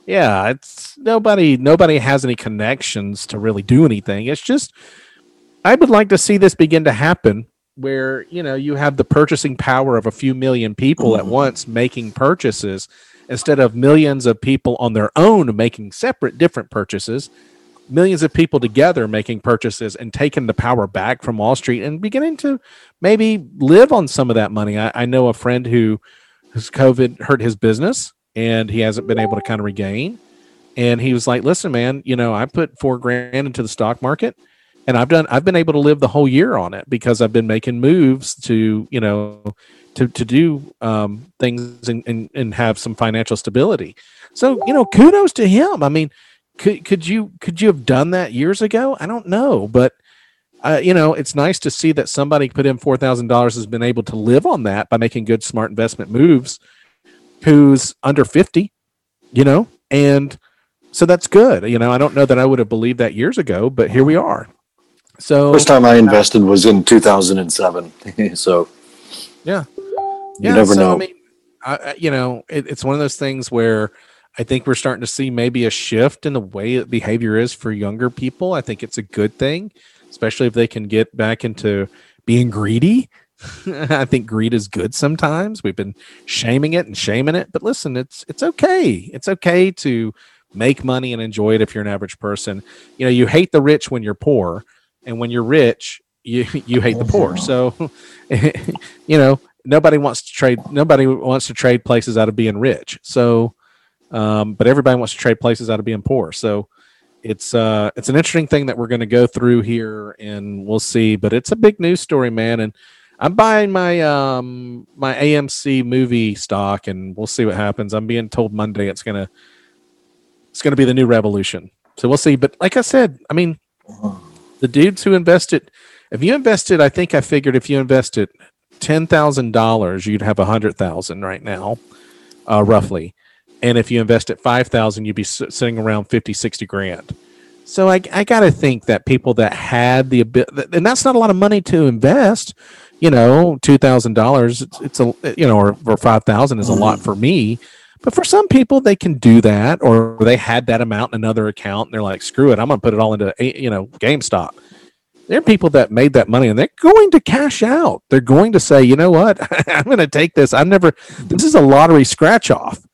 Yeah, it's nobody. Nobody has any connections to really do anything. It's just, I would like to see this begin to happen, where you know you have the purchasing power of a few million people at Mhm. once making purchases instead of millions of people on their own making separate, different purchases millions of people together making purchases and taking the power back from Wall Street and beginning to maybe live on some of that money. I, I know a friend who has COVID hurt his business and he hasn't been able to kind of regain. And he was like, listen, man, you know, I put four grand into the stock market and I've done, I've been able to live the whole year on it because I've been making moves to, you know, to, to do um, things and, and, and have some financial stability. So, you know, kudos to him. I mean, could could you could you have done that years ago? I don't know, but uh, you know, it's nice to see that somebody put in four thousand dollars has been able to live on that by making good, smart investment moves. Who's under fifty, you know, and so that's good. You know, I don't know that I would have believed that years ago, but here we are. So First time I invested was in 2007. so Yeah. you never so, know. I mean, I, I- you know, it, it's one of those things where I think we're starting to see maybe a shift in the way that behavior is for younger people. I think it's a good thing, especially if they can get back into being greedy. I think greed is good sometimes. We've been shaming it and shaming it, but listen, it's it's okay. It's okay to make money and enjoy it if you're an average person. You know, you hate the rich when you're poor, and when you're rich, you you hate the poor. So, you know, nobody wants to trade. Nobody wants to trade places out of being rich. So, um, but everybody wants to trade places out of being poor. So, it's uh, it's an interesting thing that we're going to go through here, and we'll see. But it's a big news story, man. And I'm buying my um my AMC movie stock, and we'll see what happens. I'm being told Monday it's gonna it's gonna be the new revolution. So we'll see. But like I said, I mean, the dudes who invested, if you invested, I think I figured if you invested ten thousand dollars, you'd have a hundred thousand right now, uh, roughly. and if you invest at 5000 you'd be sitting around 50 60 grand so i, I got to think that people that had the ability and that's not a lot of money to invest you know $2000 it's, it's a you know or, or 5000 is a lot mm-hmm. for me but for some people they can do that or they had that amount in another account and they're like screw it i'm going to put it all into you know gamestop there are people that made that money and they're going to cash out. They're going to say, you know what? I'm going to take this. I've never, this is a lottery scratch off.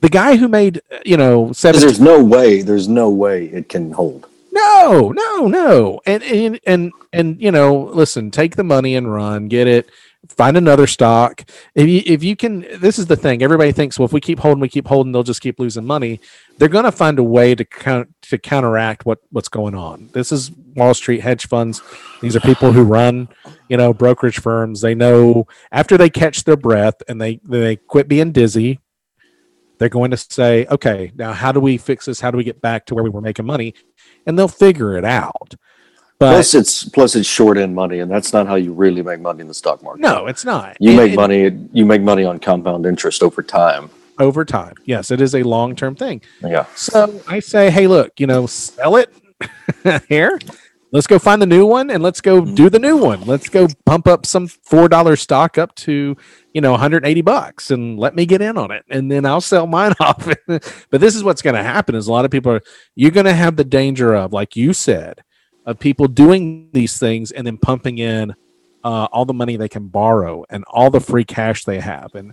The guy who made, you know seven, there's no way, there's no way it can hold. No, no, no. And, and, and, and, you know, listen, take the money and run, get it, find another stock. If you, if you can, this is the thing. Everybody thinks, well, if we keep holding, we keep holding, they'll just keep losing money. They're going to find a way to count, to counteract what, what's going on. This is Wall Street hedge funds. These are people who run, you know, brokerage firms. They know after they catch their breath and they, they quit being dizzy, they're going to say, okay, now how do we fix this? How do we get back to where we were making money? And they'll figure it out. But plus, it's plus it's short end money, and that's not how you really make money in the stock market. no, it's not. you make money. You make money on compound interest over time. over time. Yes, it is a long term thing. Yeah, So I say, hey, look, you know, sell it here. Let's go find the new one and let's go do the new one. Let's go pump up some four dollar stock up to you know 180 bucks and let me get in on it, and then I'll sell mine off. but this is what's going to happen: is a lot of people are you're going to have the danger of, like you said, of people doing these things and then pumping in uh, all the money they can borrow and all the free cash they have, and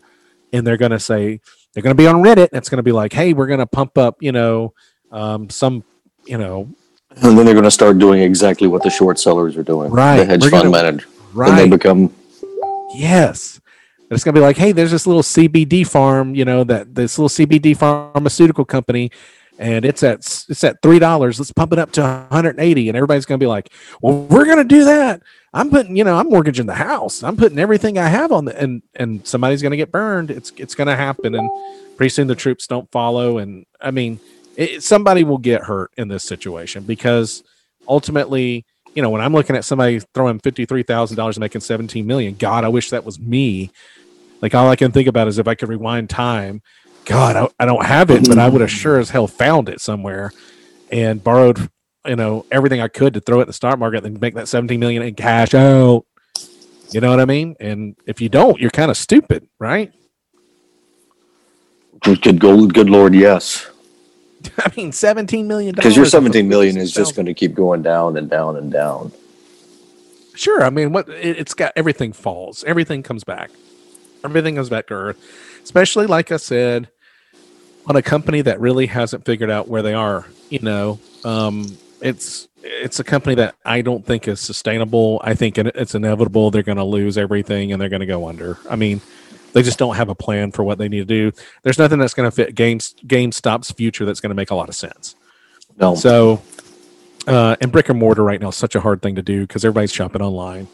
and they're going to say they're going to be on Reddit. And it's going to be like, hey, we're going to pump up, you know, um, some, you know, and then they're going to start doing exactly what the short sellers are doing. Right. The hedge We're fund gonna- manager. Right. And they become Yes. And it's going to be like, hey, there's this little CBD farm, you know, that this little CBD pharmaceutical company, and it's at it's at three dollars. Let's pump it up to 180, and everybody's going to be like, well, we're going to do that. I'm putting, you know, I'm mortgaging the house. I'm putting everything I have on the, and and somebody's going to get burned. It's it's going to happen, and pretty soon the troops don't follow. And I mean, it, somebody will get hurt in this situation because ultimately, you know, when I'm looking at somebody throwing fifty three thousand dollars and making seventeen million, God, I wish that was me. Like all I can think about is if I could rewind time. God, I, I don't have it, but I would have mm. sure as hell found it somewhere and borrowed, you know, everything I could to throw it in the stock market and make that 17 million in cash out. You know what I mean? And if you don't, you're kind of stupid, right? good, good, good lord, yes. I mean, 17 million Because your 17 million is just going to keep going down and down and down. Sure. I mean, what it, it's got everything falls, everything comes back, everything comes back to earth. Especially, like I said, on a company that really hasn't figured out where they are. You know, um, it's it's a company that I don't think is sustainable. I think it, it's inevitable they're going to lose everything and they're going to go under. I mean, they just don't have a plan for what they need to do. There's nothing that's going to fit Games GameStop's future that's going to make a lot of sense. No, So, uh, and brick and mortar right now is such a hard thing to do because everybody's shopping online.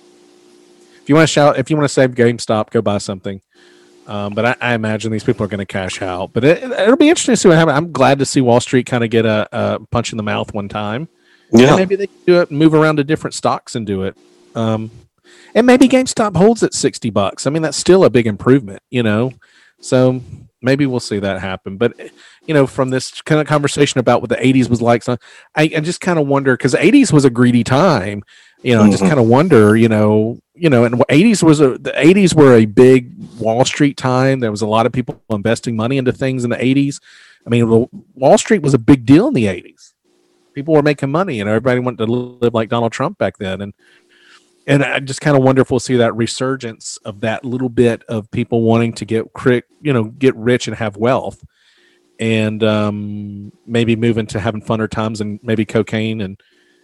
If you want to shout, if you want to save GameStop, go buy something. Um, but I, I imagine these people are going to cash out. But it, it'll be interesting to see what happens. I'm glad to see Wall Street kind of get a, a punch in the mouth one time. And yeah, maybe they can do it, and move around to different stocks and do it. Um, and maybe GameStop holds at 60 bucks. I mean, that's still a big improvement, you know? So maybe we'll see that happen. But, you know, from this kind of conversation about what the 80s was like, so I, I just kind of wonder because 80s was a greedy time, you know, I just mm-hmm. kind of wonder, you know, you know, and 80s was a, the 80s were a big Wall Street time. There was a lot of people investing money into things in the 80s. I mean, Wall Street was a big deal in the 80s. People were making money and everybody wanted to live like Donald Trump back then. And, and I just kind of wonder if we'll see that resurgence of that little bit of people wanting to get cri- you know, get rich and have wealth and um, maybe move into having funner times and maybe cocaine and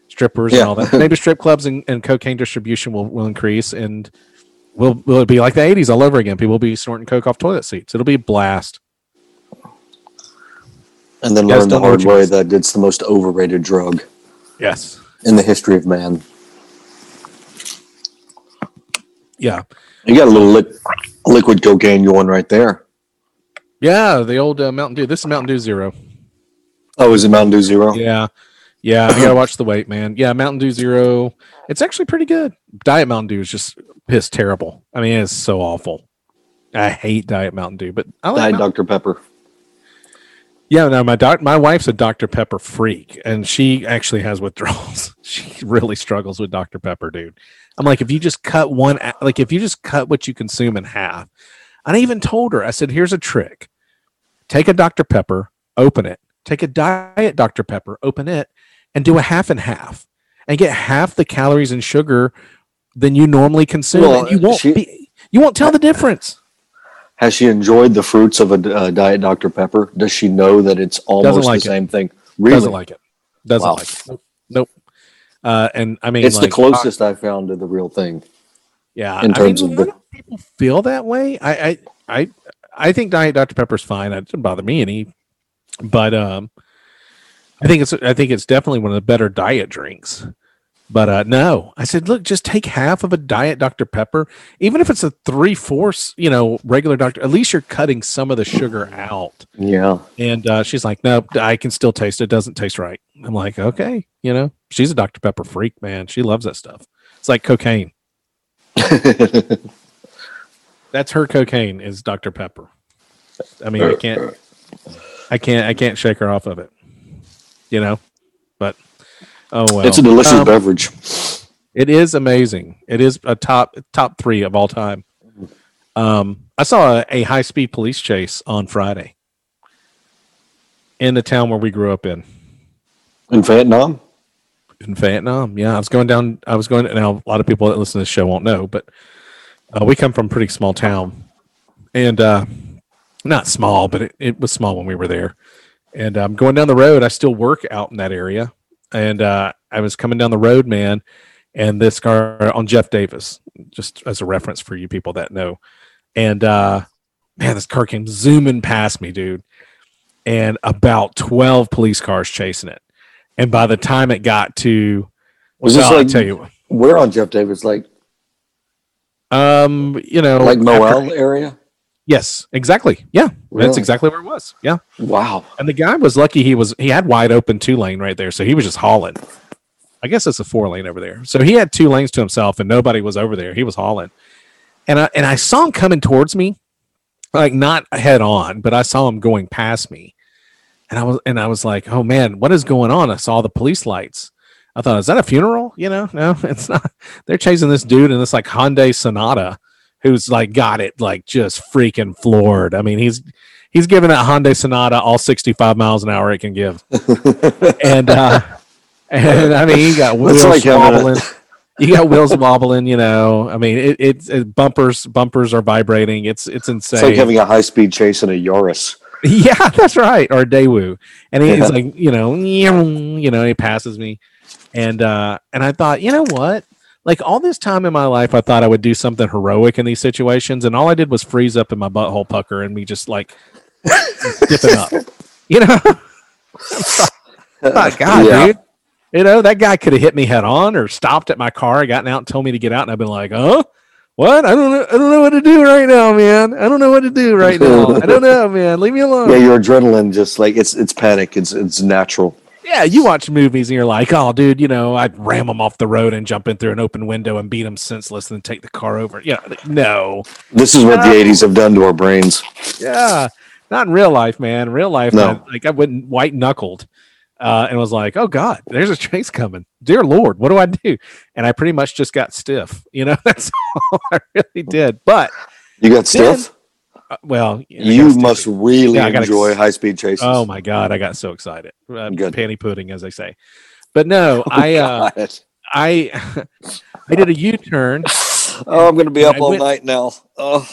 strippers and all that. Maybe strip clubs and, and cocaine distribution will, will increase and will will it be like the 80s all over again? People will be snorting coke off toilet seats. It'll be a blast. and then learn the hard way that it's the most overrated drug Yes. in the history of man. Yeah. You got a little li- liquid cocaine going right there. Yeah. The old uh, Mountain Dew. This is Mountain Dew Zero. Oh, is it Mountain Dew Zero? Yeah. Yeah. I got to watch the weight, man. Yeah. Mountain Dew Zero. It's actually pretty good. Diet Mountain Dew is just piss terrible. I mean, it's so awful. I hate Diet Mountain Dew, but I like Diet Dr. Pepper. Yeah, no, my doc, my wife's a Dr. Pepper freak, and she actually has withdrawals. she really struggles with Dr. Pepper, dude. I'm like, if you just cut one, like if you just cut what you consume in half. And I even told her, I said, here's a trick: take a Dr. Pepper, open it, take a diet Dr. Pepper, open it, and do a half and half, and get half the calories and sugar than you normally consume. Well, and you won't she- be, you won't tell the difference. Has she enjoyed the fruits of a uh, diet Dr Pepper? Does she know that it's almost like the it. same thing? Really, Doesn't like it. Doesn't Wow. like it. Nope. nope. Uh, and I mean, it's the closest I found to the real thing. Yeah, in I terms mean, of the- people feel that way. I, I, I, I think Diet Dr Pepper's fine. It doesn't bother me any, but um, I think it's I think it's definitely one of the better diet drinks. But uh, no, I said, look, just take half of a Diet Dr Pepper, even if it's a three fourths, you know, regular Dr. At least you're cutting some of the sugar out. Yeah, And uh, she's like, no, I can still taste it. it. Doesn't taste right. I'm like, okay, you know, she's a Dr Pepper freak, man. She loves that stuff. It's like cocaine. That's her cocaine is Dr. Pepper. I mean, I can't, I can't, I can't shake her off of it. You know, but oh well. it's a delicious Um, beverage. It is amazing. It is a top top three of all time. Um, I saw a, a high speed police chase on Friday in the town where we grew up in In Vietnam, in Vietnam. Yeah, I was going down. I was going. Now a lot of people that listen to this show won't know, but uh, we come from a pretty small town, and uh, not small, but it, it was small when we were there. And I'm going down the road. I still work out in that area, and uh, I was coming down the road, man, and this car on Jeff Davis, just as a reference for you people that know. And uh, man, this car came zooming past me, dude, and about 12 police cars chasing it. And by the time it got to, Was this well, I'll like- tell you, where on Jeff Davis, like um, you know, like after- Moel area? Yes, exactly. Yeah, that's exactly where it was. Yeah. Wow. And the guy was lucky he was he had wide open two lane right there, so he was just hauling. I guess it's a four lane over there. So he had two lanes to himself and nobody was over there. He was hauling. And I and I saw him coming towards me, like not head on, but I saw him going past me. And I was and I was like, "Oh man, what is going on?" I saw the police lights. I thought, "Is that a funeral?" You know? No, it's not. They're chasing this dude in this like Hyundai Sonata who's like got it like just freaking floored. I mean, he's he's giving that Hyundai Sonata all 65 miles an hour it can give. and uh and I mean, he got wheels like wobbling. You got wheels wobbling, you know. I mean, it, it's it, bumpers bumpers are vibrating. It's it's insane. It's like having a high speed chase in a Yaris. Yeah, that's right. Or Daewoo. And he's Yeah. like, you know, you know, he passes me. And uh and I thought, you know what? Like all this time in my life, I thought I would do something heroic in these situations, and all I did was freeze up in my butthole pucker and me just like dipping up. You know? My God, Yeah. dude. You know, that guy could have hit me head on or stopped at my car, gotten out and told me to get out, and I've been like, huh? What? I don't know. I don't know what to do right now, man. I don't know what to do right now. I don't know, man. Leave me alone. Yeah, your adrenaline just like it's it's panic. It's it's natural. Yeah, you watch movies and you're like, oh, dude, you know, I'd ram them off the road and jump in through an open window and beat them senseless and then take the car over. Yeah, no. This is what the '80s have done to our brains. Yeah, not in real life, man. In real life, No. I- like I went white knuckled uh, and was like, oh God, there's a chase coming. Dear Lord, what do I do? And I pretty much just got stiff. You know, that's all I really did. But, You got stiff. Uh, well, You must really Yeah, enjoy high speed chases. Oh my God, I got so excited. Uh, Good. Panty pudding, as they say. But no, I uh, I I did a U turn. oh, I'm going to be up all went- night now. Oh,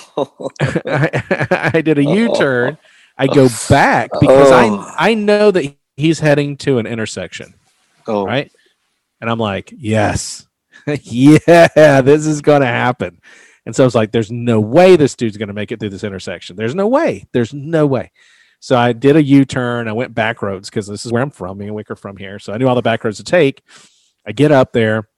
I, I did a U-turn. I go back because Oh. I I know that he's heading to an intersection, oh. right? And I'm like, yes, yeah, this is gonna happen. And so I was like, there's no way this dude's gonna make it through this intersection. There's no way. There's no way. So I did a U-turn. I went back roads because this is where I'm from. Me and Wick are from here, so I knew all the back roads to take. I get up there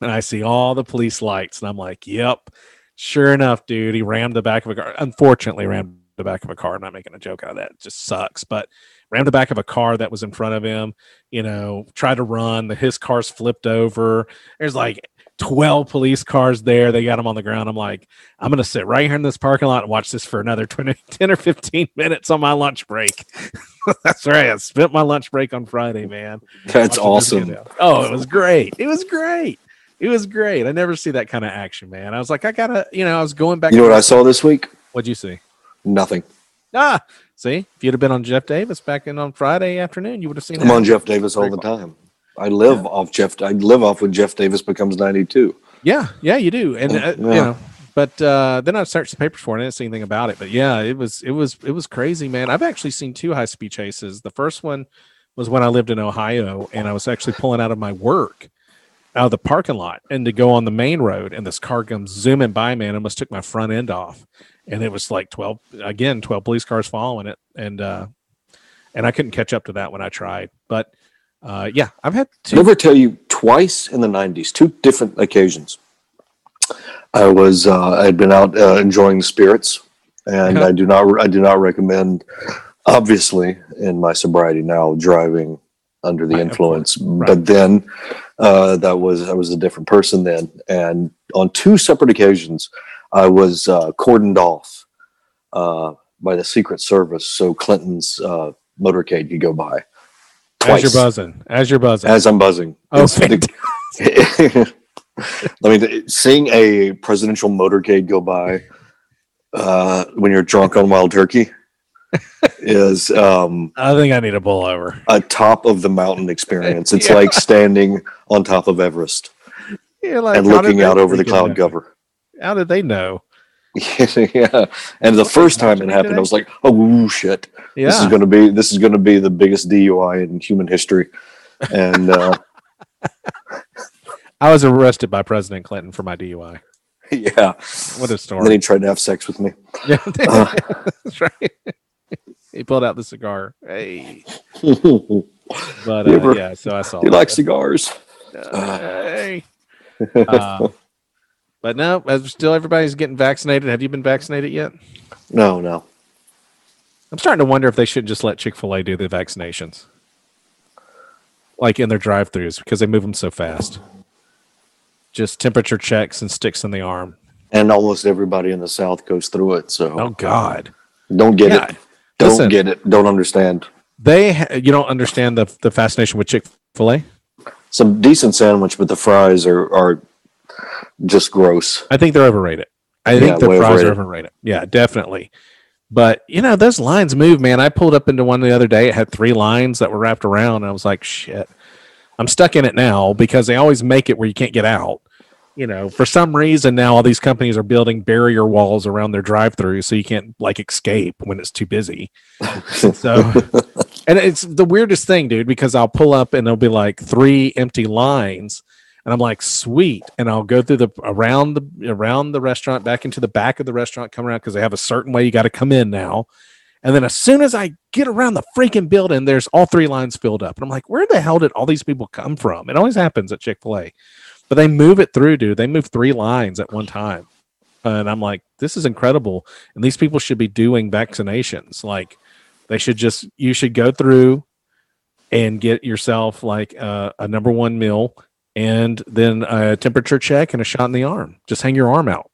and I see all the police lights, and I'm like, yep. Sure enough, dude, he rammed the back of a car. Unfortunately, rammed the back of a car. I'm not making a joke out of that. It just sucks. But rammed the back of a car that was in front of him, you know, tried to run. The his car's flipped over. There's like 12 police cars there. They got them on the ground. I'm like, I'm going to sit right here in this parking lot and watch this for another 20, 10 or 15 minutes on my lunch break. That's right. I spent my lunch break on Friday, man. That's awesome. Oh, it was great. It was great. It was great. I never see that kind of action, man. I was like, I gotta, you know, I was going back. You know what I saw this week? What'd you see? Nothing. Ah, see, if you'd have been on Jeff Davis back in on Friday afternoon, you would have seen. I'm that. on Jeff Davis all the time. I live off Jeff. I live off when Jeff Davis becomes 92. Yeah, yeah, you do, and uh, you Yeah. know, but uh, then I searched the papers for it. and I didn't see anything about it, but yeah, it was, it was, it was crazy, man. I've actually seen two high speed chases. The first one was when I lived in Ohio, and I was actually pulling out of my work out of the parking lot and to go on the main road, and this car comes zooming by, man. Almost took my front end off, and it was like twelve again, twelve police cars following it, and uh, and I couldn't catch up to that when I tried, but. Uh, yeah, I've had Did I two. ever tell you twice in the 90s, two different occasions? I was uh, I had been out uh, enjoying the spirits, and Uh-huh. I do not I do not recommend, obviously, in my sobriety now driving under the Right, influence. Right. But then uh, that was I was a different person then, and on two separate occasions, I was uh, cordoned off uh, by the Secret Service, so Clinton's uh, motorcade could go by. As you're buzzing, as you're buzzing. As I'm buzzing. Oh, It's the- I mean, seeing a presidential motorcade go by uh, when you're drunk on wild turkey is um, I think I need a pull over. a top of the mountain experience. It's Yeah. like standing on top of Everest You're like, and looking out over the cloud know? cover. How did they know? yeah, and the first time it happened. I was like, "Oh shit! This is going to be this is going to be the biggest DUI in human history." And uh, I was arrested by President Clinton for my DUI. yeah, What a story! and then he tried to have sex with me. Yeah, Uh. that's right. he pulled out the cigar. Hey, but uh, ever- yeah, so I saw. He likes cigars. Uh, hey. Uh, but no, as still everybody's getting vaccinated. Have you been vaccinated yet? No, no. I'm starting to wonder if they should just let Chick Fil A do the vaccinations, like in their drive-throughs, because they move them so fast. Just temperature checks and sticks in the arm. And almost everybody in the South goes through it. So Oh God, don't get Yeah, it. Don't listen. get it. Don't understand. they ha- you don't understand the the fascination with Chick Fil A. Some decent sandwich, but the fries are, are just gross. I think they're overrated. I Yeah, think the fries overrated. are overrated. Yeah, definitely. But you know, those lines move, man. I pulled up into one the other day. It had three lines that were wrapped around, and I was like, shit. I'm stuck in it now because they always make it where you can't get out. You know, for some reason now all these companies are building barrier walls around their drive-through so you can't like escape when it's too busy. so and it's the weirdest thing, dude, because I'll pull up and there'll be like three empty lines and I'm like, sweet. And I'll go through the around the around the restaurant, back into the back of the restaurant, come around because they have a certain way you got to come in now. And then as soon as I get around the freaking building, there's all three lines filled up. And I'm like, where the hell did all these people come from? It always happens at Chick-fil-A. But they move it through, dude. They move three lines at one time. And I'm like, this is incredible. And these people should be doing vaccinations. Like they should just you should go through and get yourself like a, a number one meal and then a temperature check and a shot in the arm. Just hang your arm out.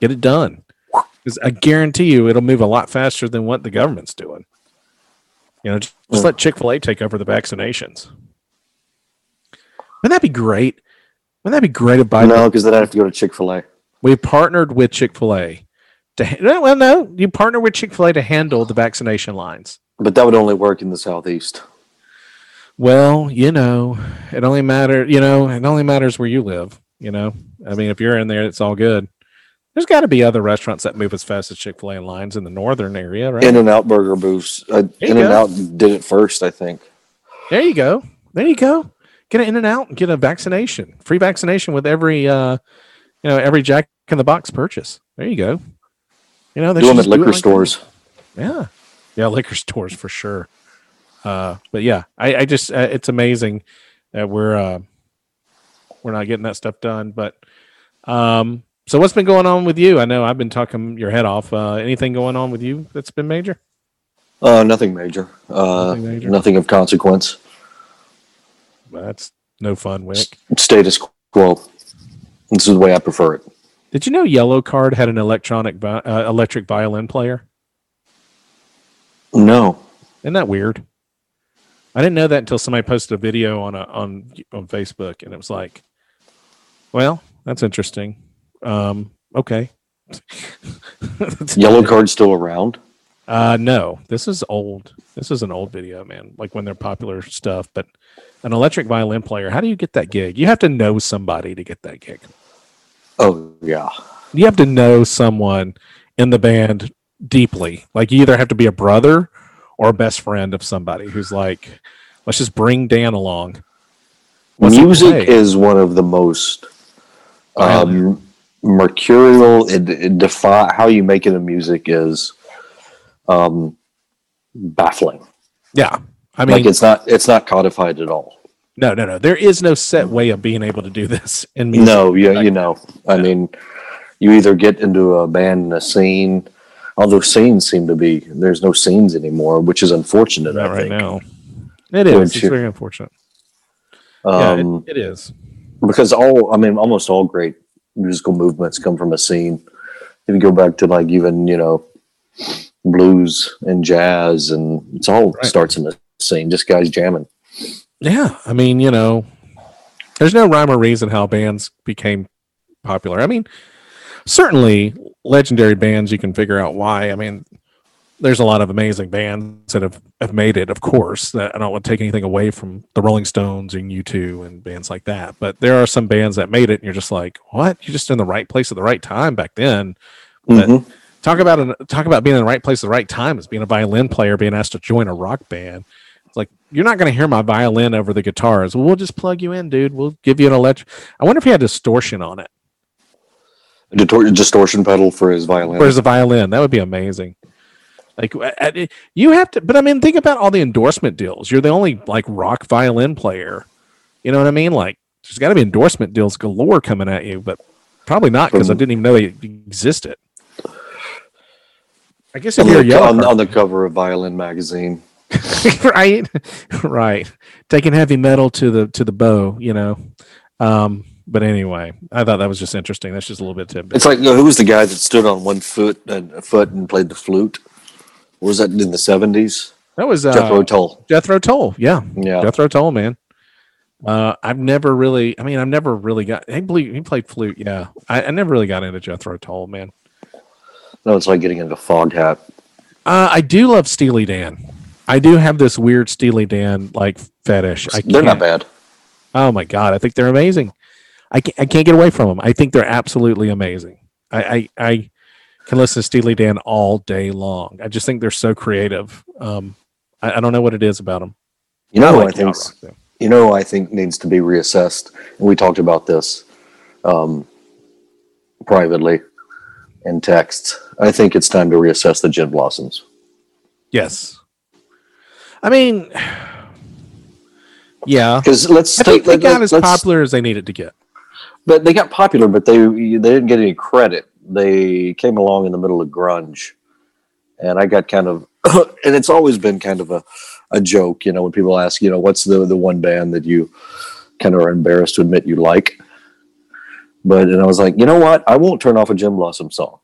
Get it done. Because I guarantee you it'll move a lot faster than what the government's doing. You know, just, just let Chick fil A take over the vaccinations. Wouldn't that be great? Wouldn't that be great if Biden no, because then I have to go to Chick fil A. we partnered with Chick fil A to no, well no, you partner with Chick fil A to handle the vaccination lines. But that would only work in the Southeast. Well, you know, it only matters, you know, it only matters where you live, you know. I mean, if you're in there, it's all good. There's got to be other restaurants that move as fast as Chick Fil A lines in the northern area, right? In and Out Burger booths. Uh, In and. Out did it first, I think. there you go. There you go. Get an in and out and get a vaccination, free vaccination with every, uh, you know, every Jack in the Box purchase. There you go. You know, they Do them at it liquor like that. stores. Yeah, yeah, liquor stores for sure. Uh, but yeah, I, I just uh, it's amazing that we're uh, we're not getting that stuff done. But um, so what's been going on with you? I know I've been talking your head off. Uh, anything going on with you that's been major? Uh, nothing major. Uh, Nothing major? Nothing of consequence. That's no fun, Wick. Status quo. This is the way I prefer it. Did you know Yellowcard had an electronic vi- uh, electric violin player? No. Isn't that weird? I didn't know that until somebody posted a video on a, on on Facebook, and it was like, "Well, that's interesting." Um, okay. Yellowcard still around. Uh, no, this is old. This is an old video, man. Like when they're popular stuff. But an electric violin player, how do you get that gig? You have to know somebody to get that gig. Oh yeah. You have to know someone in the band deeply. Like you either have to be a brother or best friend of somebody who's like, let's just bring Dan along. Music is one of the most um, mercurial. It, it defy how you make it in music is um, baffling. Yeah. I mean, like it's not it's not codified at all. no, no, no. There is no set way of being able to do this in music. No, yeah, you know. I mean, you either get into a band and a scene. Although scenes seem to be there's no scenes anymore, which is unfortunate. Not I right think. now. It is. Would It's very unfortunate. Um, yeah, it, it is. because all I mean, almost all great musical movements come from a scene. If you go back to like even you know blues and jazz, and it's all Right. starts in a scene, just guys jamming. Yeah, I mean, you know, there's no rhyme or reason how bands became popular. I mean, certainly legendary bands you can figure out why. I mean, there's a lot of amazing bands that have, have made it, of course. That I don't want to take anything away from the Rolling Stones and U2 and bands like that. But there are some bands that made it and you're just like, what? You're just in the right place at the right time back then. But- Mhm. talk about an, talk about being in the right place at the right time as being a violin player being asked to join a rock band it's like you're not going to hear my violin over the guitars well, we'll just plug you in dude we'll give you an electric i wonder if he had distortion on it Distor- distortion pedal for his violin. For his violin. That would be amazing. Like you have to but i mean think about all the endorsement deals. You're the only like rock violin player. You know what i mean? Like there's got to be endorsement deals galore coming at you but probably not because i didn't even know they existed. I guess if on, you're the, on, on the cover of Violin magazine. right? Right. Taking heavy metal to the to the bow you know? Um but anyway i thought that was just interesting that's just a little bit tidbit It's like who was the guy that stood on one foot and a foot and played the flute? Or was that in the seventies? that was uh, Jethro Tull. jethro tull yeah Yeah. jethro tull man uh i've never really i mean i've never really got he played, he played flute yeah I, I never really got into jethro tull man No, it's like getting into Foghat. uh i do love steely dan i do have this weird steely dan like fetish I They're can't- bad. Oh my god, I think they're amazing. I can't, I can't get away from them. I think they're absolutely amazing. I, I I can listen to Steely Dan all day long. I just think they're so creative. Um, I, I don't know what it is about them. You know, I like think rock, though. you know, I think needs to be reassessed. And we talked about this um, privately in text. I think it's time to reassess the Gin Blossoms. Yes. I mean, yeah. Because let's I think take they let, got let, as popular as they needed to get. But they got popular, but they they didn't get any credit. They came along in the middle of grunge, and I got kind of, and it's always been kind of a, a joke, you know, when people ask, you know, what's the the one band that you kind of are embarrassed to admit you like. But and I was like, you know what? I won't turn off a Gin Blossom song.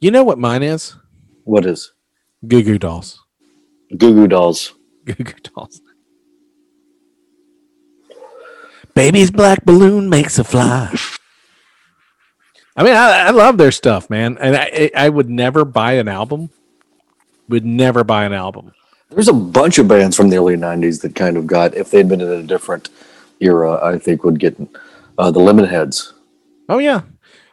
You know what mine is? What is Goo Goo Dolls. Goo Goo Dolls? Goo Goo Dolls. Baby's black balloon makes a fly. I mean, I, I love their stuff, man, and I I would never buy an album. Would never buy an album. There's a bunch of bands from the early '90s that kind of got, if they'd been in a different era, I think would get uh, the Lemonheads. Oh yeah.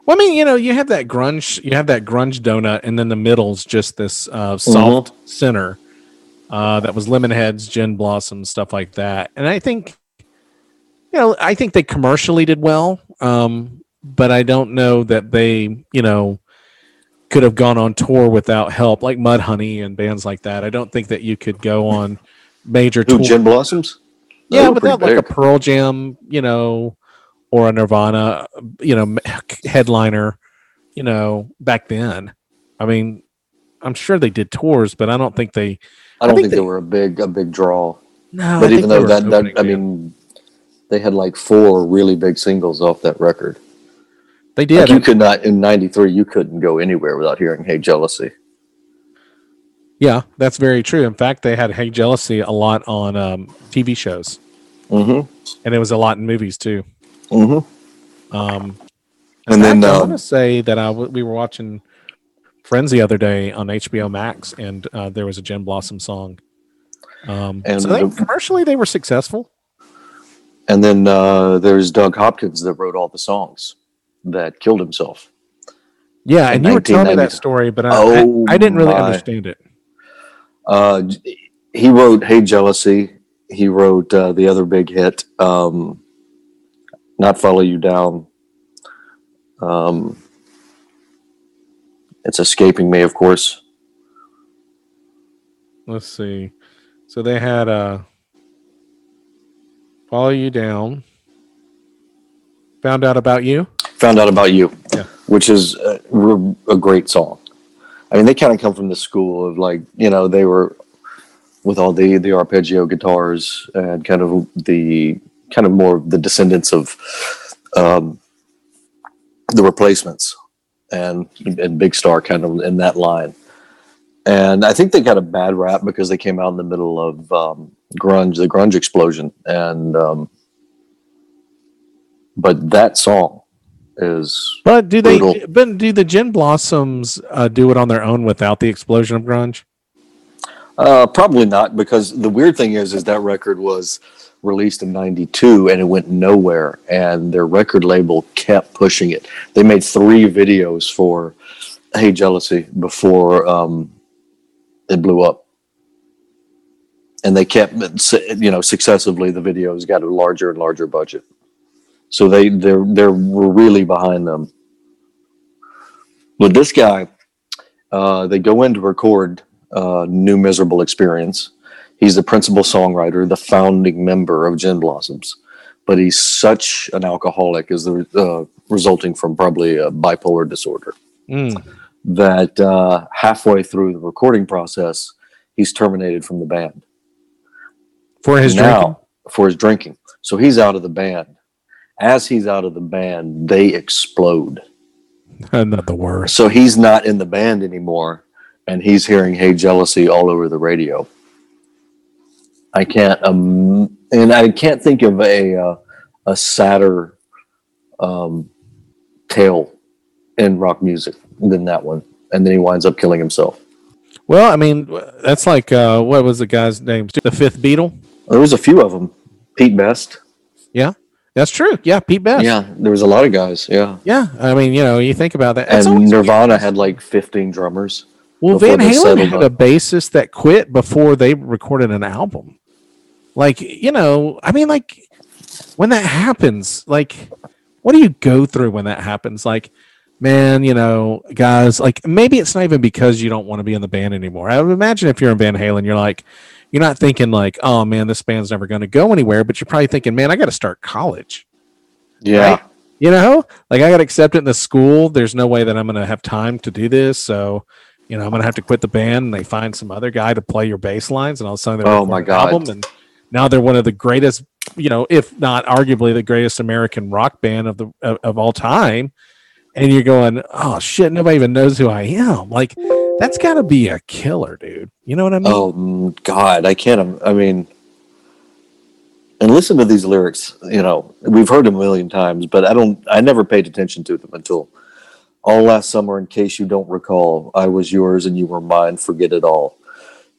Well, I mean, you know, you have that grunge, you have that grunge donut, and then the middle's just this uh, soft center uh, that was Lemonheads, Gin Blossom, stuff like that. And I think, you know, I think they commercially did well, um, but I don't know that they, you know, could have gone on tour without help, like Mudhoney and bands like that. I don't think that you could go on major tour. Gin Blossoms? They Yeah, without like a. Pearl Jam, you know, or a Nirvana, you know, headliner, you know, back then. I mean, I'm sure they did tours, but I don't think they. I don't think think, they- they, were a big a big draw. No, but I even though that, that I mean, they had like four really big singles off that record. They Like did. you could not in '93. You couldn't go anywhere without hearing "Hey Jealousy." yeah, that's very true. In fact, they had Hey Jealousy a lot on um, TV shows, Mm-hmm. and it was a lot in movies too. Mm-hmm. Um, And then, I um, want to say that I w- we were watching Friends the other day on HBO Max, and uh, there was a Gin Blossom song. Um, And so the- commercially, they were successful. And then uh, there's Doug Hopkins that wrote all the songs that killed himself. Yeah, and you were telling me that story, but I, Oh I, I didn't really my. understand it. Uh, he wrote "Hey Jealousy." He wrote uh, the other big hit, um, "Not Follow You Down." Um, it's escaping me, of course. Let's see. So they had uh, follow you down. Found out about you. Found out about you, Yeah. which is a, a great song. I mean, they kind of come from the school of like you know they were with all the the arpeggio guitars and kind of the kind of more the descendants of um, the replacements and and Big Star kind of in that line. And I think they got a bad rap because they came out in the middle of um, grunge, the grunge explosion, and um, but that song is But do they? Brutal. But do the Gin Blossoms uh, do it on their own without the explosion of grunge? Uh, probably not, because the weird thing is, is that record was released in '92 and it went nowhere, and their record label kept pushing it. They made three videos for "Hey Jealousy" before um, it blew up, and they kept, you know, successively the videos got a larger and larger budget. So they they they were really behind them. With this guy, uh, they go in to record uh, New Miserable Experience. He's the principal songwriter, the founding member of Gin Blossoms, but he's such an alcoholic, is the uh, resulting from probably a bipolar disorder, Mm. that uh, halfway through the recording process, he's terminated from the band For his now drinking. for his drinking. So he's out of the band. As he's out of the band, they explode. Not the worst. So he's not in the band anymore, and he's hearing "Hey Jealousy" all over the radio. I can't, um, and I can't think of a uh, a sadder um, tale in rock music than that one. And then he winds up killing himself. Well, I mean, that's like uh, what was the guy's name? The Fifth Beatle. There was a few of them. Pete Best. Yeah, that's true. Yeah, Pete Best. Yeah, there was a lot of guys. Yeah, Yeah, I mean, you know, you think about that. It's and Nirvana had like fifteen drummers. well, Van Halen had up. a bassist that quit before they recorded an album. Like, you know, I mean, like when that happens, like, what do you go through when that happens? Like, man, you know, guys, like maybe it's not even because you don't want to be in the band anymore. I would imagine if you're in Van Halen, you're like, you're not thinking like, oh man, this band's never going to go anywhere, but you're probably thinking, man, I got to start college. Yeah, Right. You know, like I got accepted in the school. There's no way that I'm going to have time to do this. So, you know, I'm going to have to quit the band and they find some other guy to play your bass lines. And all of a sudden, Oh my God. Album, and now they're one of the greatest, you know, if not arguably the greatest American rock band of the of, of all time. And you're going, oh shit, nobody even knows who I am. Like, that's got to be a killer, dude. You know what I mean? Oh mm, God, I can't. I mean, and listen to these lyrics. You know, we've heard them a million times, but I don't. I never paid attention to them until all last summer. In case you don't recall, I was yours and you were mine. Forget it all.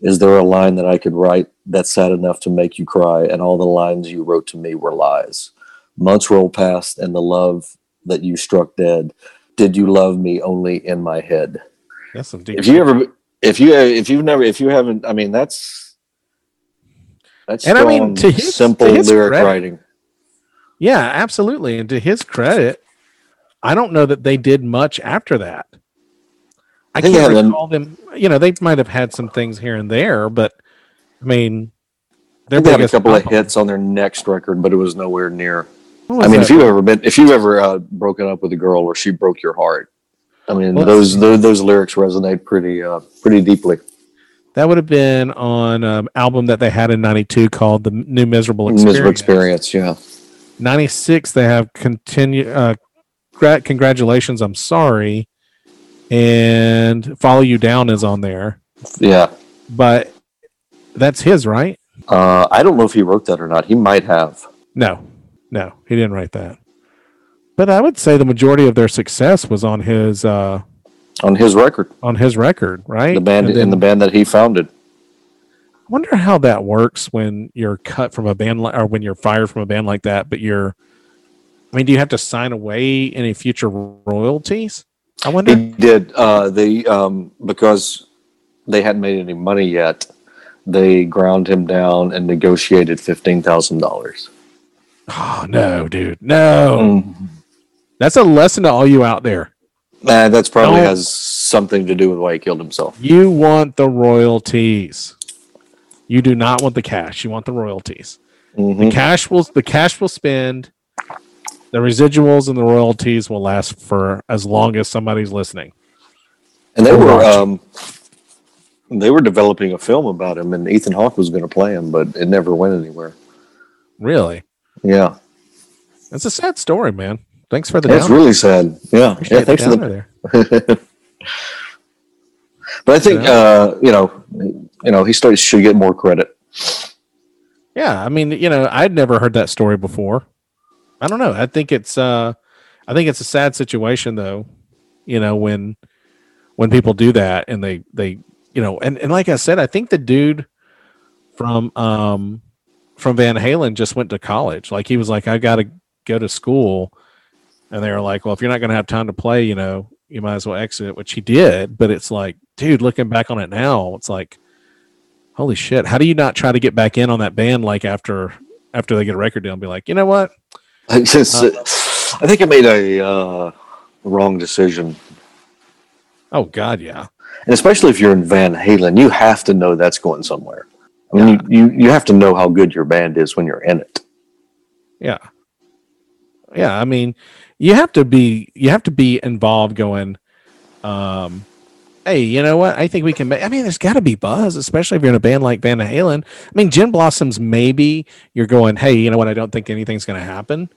Is there a line that I could write that's sad enough to make you cry? And all the lines you wrote to me were lies. Months rolled past, and the love that you struck dead. Did you love me only in my head? That's some deep if you ever if you if you've never if you haven't i mean that's that's And I mean, to his- simple to his lyric credit- writing Yeah, absolutely. And to his credit, I don't know that they did much after that. I, I can't recall them. You know, they might have had some things here and there, but I mean, their they had a couple of hits on their next record but it was nowhere near was i mean that? if you've ever been if you've ever uh, broken up with a girl or she broke your heart i mean Well, those, those those lyrics resonate pretty uh pretty deeply that would have been on an album that they had in '92 called "The New Miserable Experience." miserable experience yeah 96 they have continue uh gra- congratulations, I'm sorry, and follow you down is on there, Yeah. but that's his, right? Uh, I don't know if he wrote that or not. He might have. No, no, he didn't write that. But I would say the majority of their success was on his uh, on his record. on his record, right? The band And in the band that he founded. I wonder how that works when you're cut from a band or when you're fired from a band like that. But you're, I mean, do you have to sign away any future royalties? I wonder. He did. Uh, they um, because they hadn't made any money yet. They ground him down and negotiated fifteen thousand dollars. Oh no, dude, no. Mm. That's a lesson to all you out there. Nah, that's probably Don't- has something to do with why he killed himself. You want the royalties. You do not want the cash. You want the royalties. The Mhm. cash will the cash will spend. The residuals and the royalties will last for as long as somebody's listening. And they were um, they were developing a film about him, and Ethan Hawke was going to play him, but it never went anywhere. Really, Yeah, it's a sad story, man. Thanks for the that's downer. really sad. Yeah, Appreciate yeah. the Thanks for the there. But I think Yeah. uh, you know, you know, he starts should get more credit. Yeah, I mean, you know, I'd never heard that story before. I don't know. I think it's uh I think it's a sad situation though, you know, when when people do that and they they you know, and, and like I said, I think the dude from um from Van Halen just went to college. Like he was like, I gotta go to school. And they were like, Well, if you're not gonna have time to play, you know, you might as well exit, which he did. But it's like, dude, looking back on it now, it's like holy shit how do you not try to get back in on that band like after after they get a record deal and be like you know what I just, I think I made a uh, wrong decision, oh god yeah and especially if you're in Van Halen, you have to know that's going somewhere. I mean, Yeah. you, you you have to know how good your band is when you're in it. yeah yeah i mean you have to be you have to be involved going um hey you know what i think we can make i mean there's got to be buzz especially if you're in a band like van halen i mean gin blossoms maybe you're going hey you know what i don't think anything's going to happen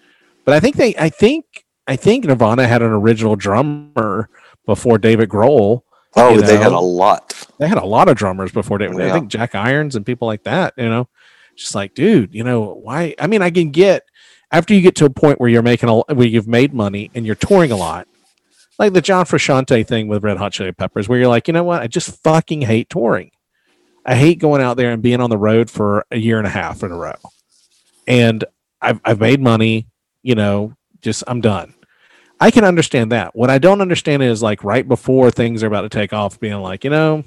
but i think they i think i think nirvana had an original drummer before david grohl Oh, You they had a lot. they had a lot of drummers before David. I think Jack Irons and people like that, you know, just like, dude, you know, why? I mean, I can get after you get to a point where you're making a where you've made money and you're touring a lot, like the John Frusciante thing with Red Hot Chili Peppers, where you're like, you know what? I just fucking hate touring. I hate going out there and being on the road for a year and a half in a row. And I've I've made money, you know, just I'm done. I can understand that. What I don't understand is like right before things are about to take off, being like, you know,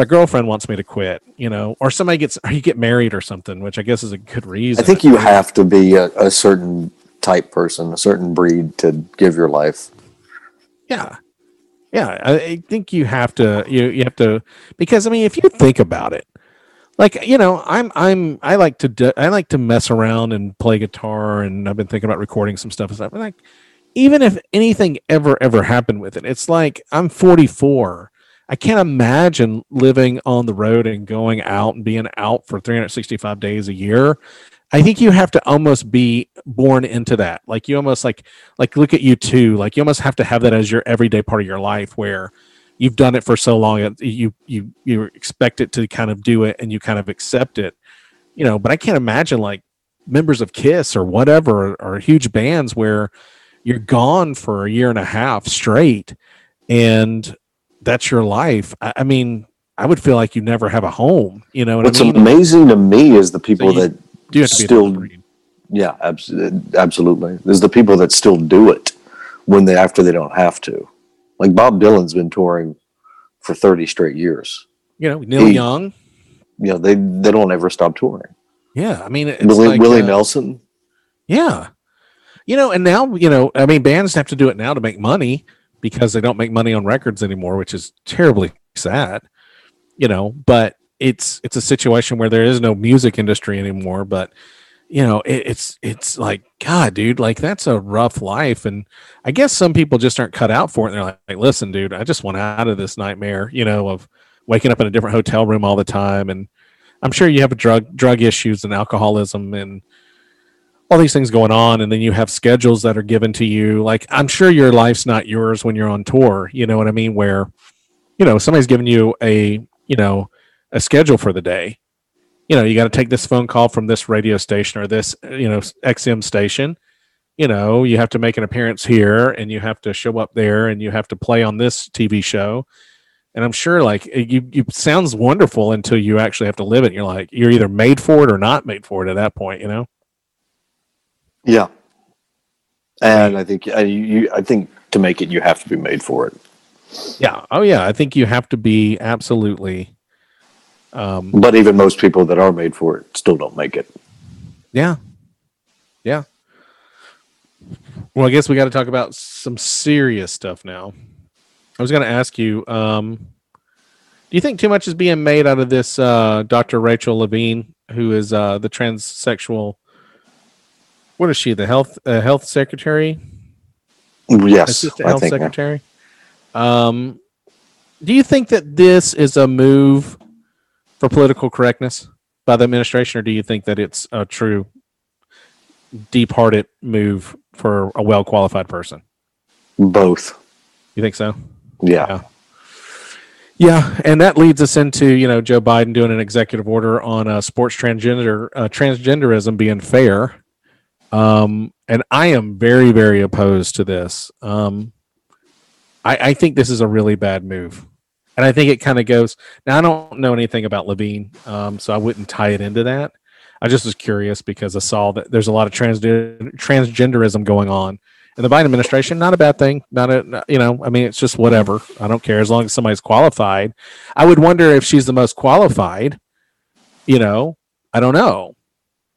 my girlfriend wants me to quit, you know, or somebody gets, or you get married or something, which I guess is a good reason. I think you have to be a, a certain type person, a certain breed to give your life. Yeah. Yeah. I, think you have to, you, you have to, because I mean, if you think about it, like, you know, I'm, I'm, I like to, do, I like to mess around and play guitar and I've been thinking about recording some stuff and stuff. And like, even if anything ever, ever happened with it, it's like I'm 44. I can't imagine living on the road and going out and being out for 365 days a year. I think you have to almost be born into that. Like you almost like like look at U2. Like you almost have to have that as your everyday part of your life where you've done it for so long it- you you you expect it to kind of do it and you kind of accept it. You know, but I can't imagine like members of Kiss or whatever or huge bands where you're gone for a year and a half straight and that's your life. I, I mean, I would feel like you never have a home. You know what What's I mean? amazing to me is the people you- that, Do you have to still- yeah, abs- absolutely. There's the people that still do it when they after they don't have to. Like Bob Dylan's been touring for 30 straight years. You know, Neil He- Young. You know, they they don't ever stop touring. Yeah, I mean, it's Willie, like, Willie uh, Nelson. Yeah. You know, and now, you know, I mean, bands have to do it now to make money because they don't make money on records anymore, which is terribly sad. You know, but it's it's a situation where there is no music industry anymore, but you know, it, it's it's like god, dude, like that's a rough life and I guess some people just aren't cut out for it and they're like, listen, dude, I just want out of this nightmare, you know, of waking up in a different hotel room all the time and I'm sure you have drug drug issues and alcoholism and all these things going on and then you have schedules that are given to you. Like i'm sure your life's not yours when you're on tour you know what i mean? Where you know somebody's giving you a you know a schedule for the day. You know you got to take this phone call from this radio station or this you know xm station. You know you have to make an appearance here and you have to show up there and you have to play on this tv show. And i'm sure like you, you sounds wonderful until you actually have to live it you're like you're either made for it or not made for it at that point you know Yeah. And I think I, you, I think to make it, you have to be made for it. Yeah. Oh, yeah. I think you have to be absolutely. Um, But even most people that are made for it still don't make it. yeah. Yeah. Well, I guess we got to talk about some serious stuff now. I was going to ask you, um, do you think too much is being made out of this uh, Dr. Rachel Levine, who is uh, the transsexual? What is she? The health uh, health secretary? Yes, assistant I health think. secretary. Um, do you think that this is a move for political correctness by the administration, or do you think that it's a true, deep-hearted move for a well-qualified person? Both. You think so? Yeah. Yeah. Yeah, and that leads us into you know Joe Biden doing an executive order on uh, sports transgender uh, transgenderism being fair, um, and I am very very opposed to this. Um, I, I think this is a really bad move, and I think it kind of goes. Now I don't know anything about Levine, um, so I wouldn't tie it into that. I just was curious because I saw that there's a lot of transgen- transgenderism going on in the Biden administration. Not a bad thing. Not a not- you know. I mean, it's just whatever. I don't care as long as somebody's qualified. I would wonder if she's the most qualified. You know, I don't know.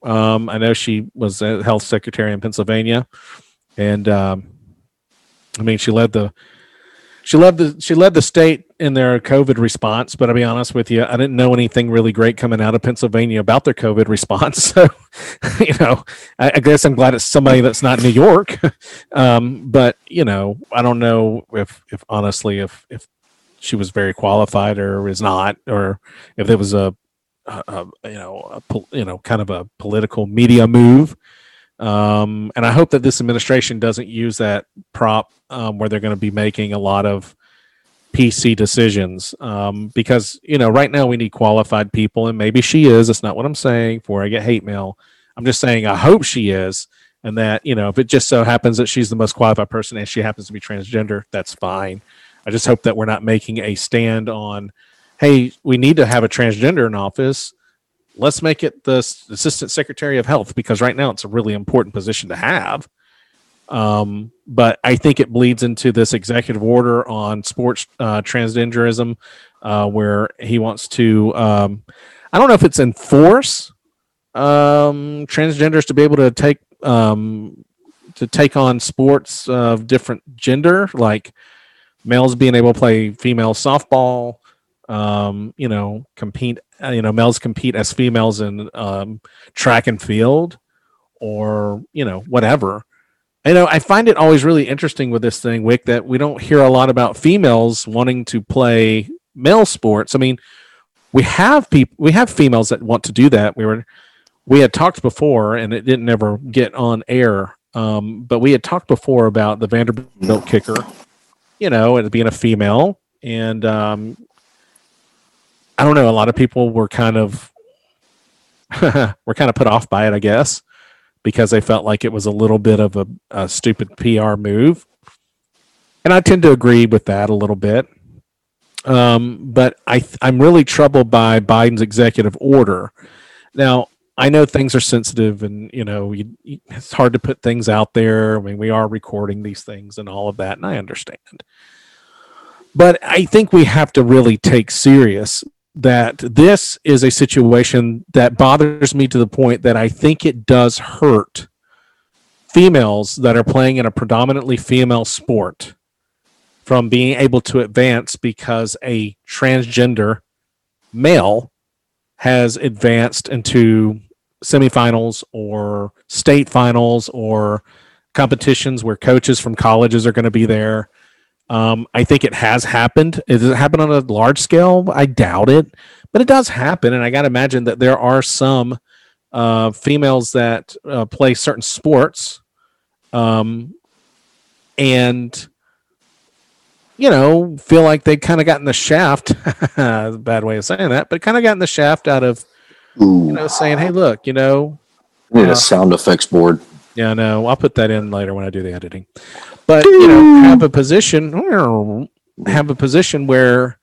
Um, I know she was a health secretary in Pennsylvania, and um, I mean, she led the she led the she led the state in their COVID response. But I'll be honest with you, I didn't know anything really great coming out of Pennsylvania about their COVID response. So, you know, I, I guess I'm glad it's somebody that's not New York. um, but you know, I don't know if if honestly if if she was very qualified or is not, or if it was a, you know a, you know kind of a political media move. Um, and I hope that this administration doesn't use that prop um, where they're going to be making a lot of PC decisions um, because you know right now we need qualified people, and maybe she is. That's not what I'm saying. For I get hate mail, I'm just saying I hope she is, and that you know if it just so happens that she's the most qualified person and she happens to be transgender, that's fine. I just hope that we're not making a stand on, hey, we need to have a transgender in office. Let's make it the assistant secretary of health because right now it's a really important position to have. Um, but I think it bleeds into this executive order on sports uh, transgenderism, uh, where he wants to. Um, I don't know if it's enforce um, transgenders to be able to take um, to take on sports of different gender, like males being able to play female softball. Um, you know, compete. Uh, you know, males compete as females in um, track and field, or you know, whatever. You know, I find it always really interesting with this thing, Wick, that we don't hear a lot about females wanting to play male sports. I mean, we have people, we have females that want to do that. We were, we had talked before, and it didn't ever get on air. Um, but we had talked before about the Vanderbilt kicker, you know, it being a female, and um, I don't know. A lot of people were kind of were kind of put off by it, I guess because they felt like it was a little bit of a, a stupid PR move. And I tend to agree with that a little bit. Um, but I, I'm really troubled by Biden's executive order. Now, I know things are sensitive and, you know, you, it's hard to put things out there. I mean, we are recording these things and all of that, and I understand. But I think we have to really take serious that this is a situation that bothers me to the point that I think it does hurt females that are playing in a predominantly female sport from being able to advance because a transgender male has advanced into semifinals or state finals or competitions where coaches from colleges are going to be there. Um, I think it has happened. Does it happen on a large scale? I doubt it, but it does happen. And I got to imagine that there are some uh, females that uh, play certain sports, um, and you know feel like they kind of gotten the shaft. bad way of saying that, but kind of gotten the shaft out of Ooh, you know saying, "Hey, look, you know, need uh, a sound effects board. Yeah, no, I'll put that in later when I do the editing." But you know, have a position, have a position where,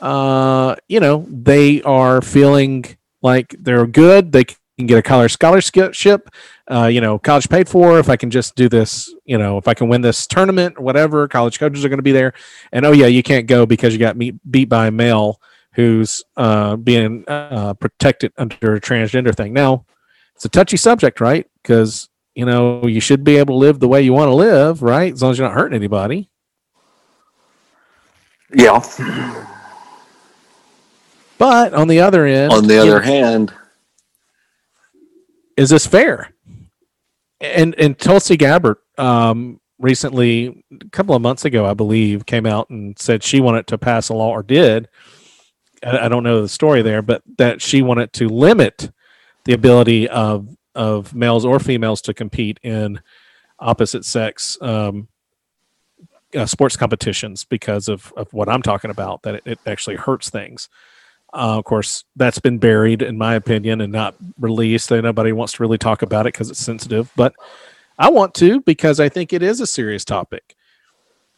uh, you know, they are feeling like they're good. They can get a college scholarship, uh, you know, college paid for. If I can just do this, you know, if I can win this tournament or whatever, college coaches are going to be there. And oh yeah, you can't go because you got meet, beat by a male who's uh, being uh, protected under a transgender thing. Now, it's a touchy subject, right? Because you know you should be able to live the way you want to live, right? As long as you're not hurting anybody. Yeah. But on the other end, On the other hand, is this fair? And and Tulsi Gabbard um, recently, a couple of months ago, I believe, came out and said she wanted to pass a law or did. I, I don't know the story there, but that she wanted to limit the ability of of males or females to compete in opposite sex um, uh, sports competitions because of, of what I'm talking about, that it, it actually hurts things. Uh, of course, that's been buried, in my opinion, and not released. Nobody wants to really talk about it because it's sensitive, but I want to because I think it is a serious topic.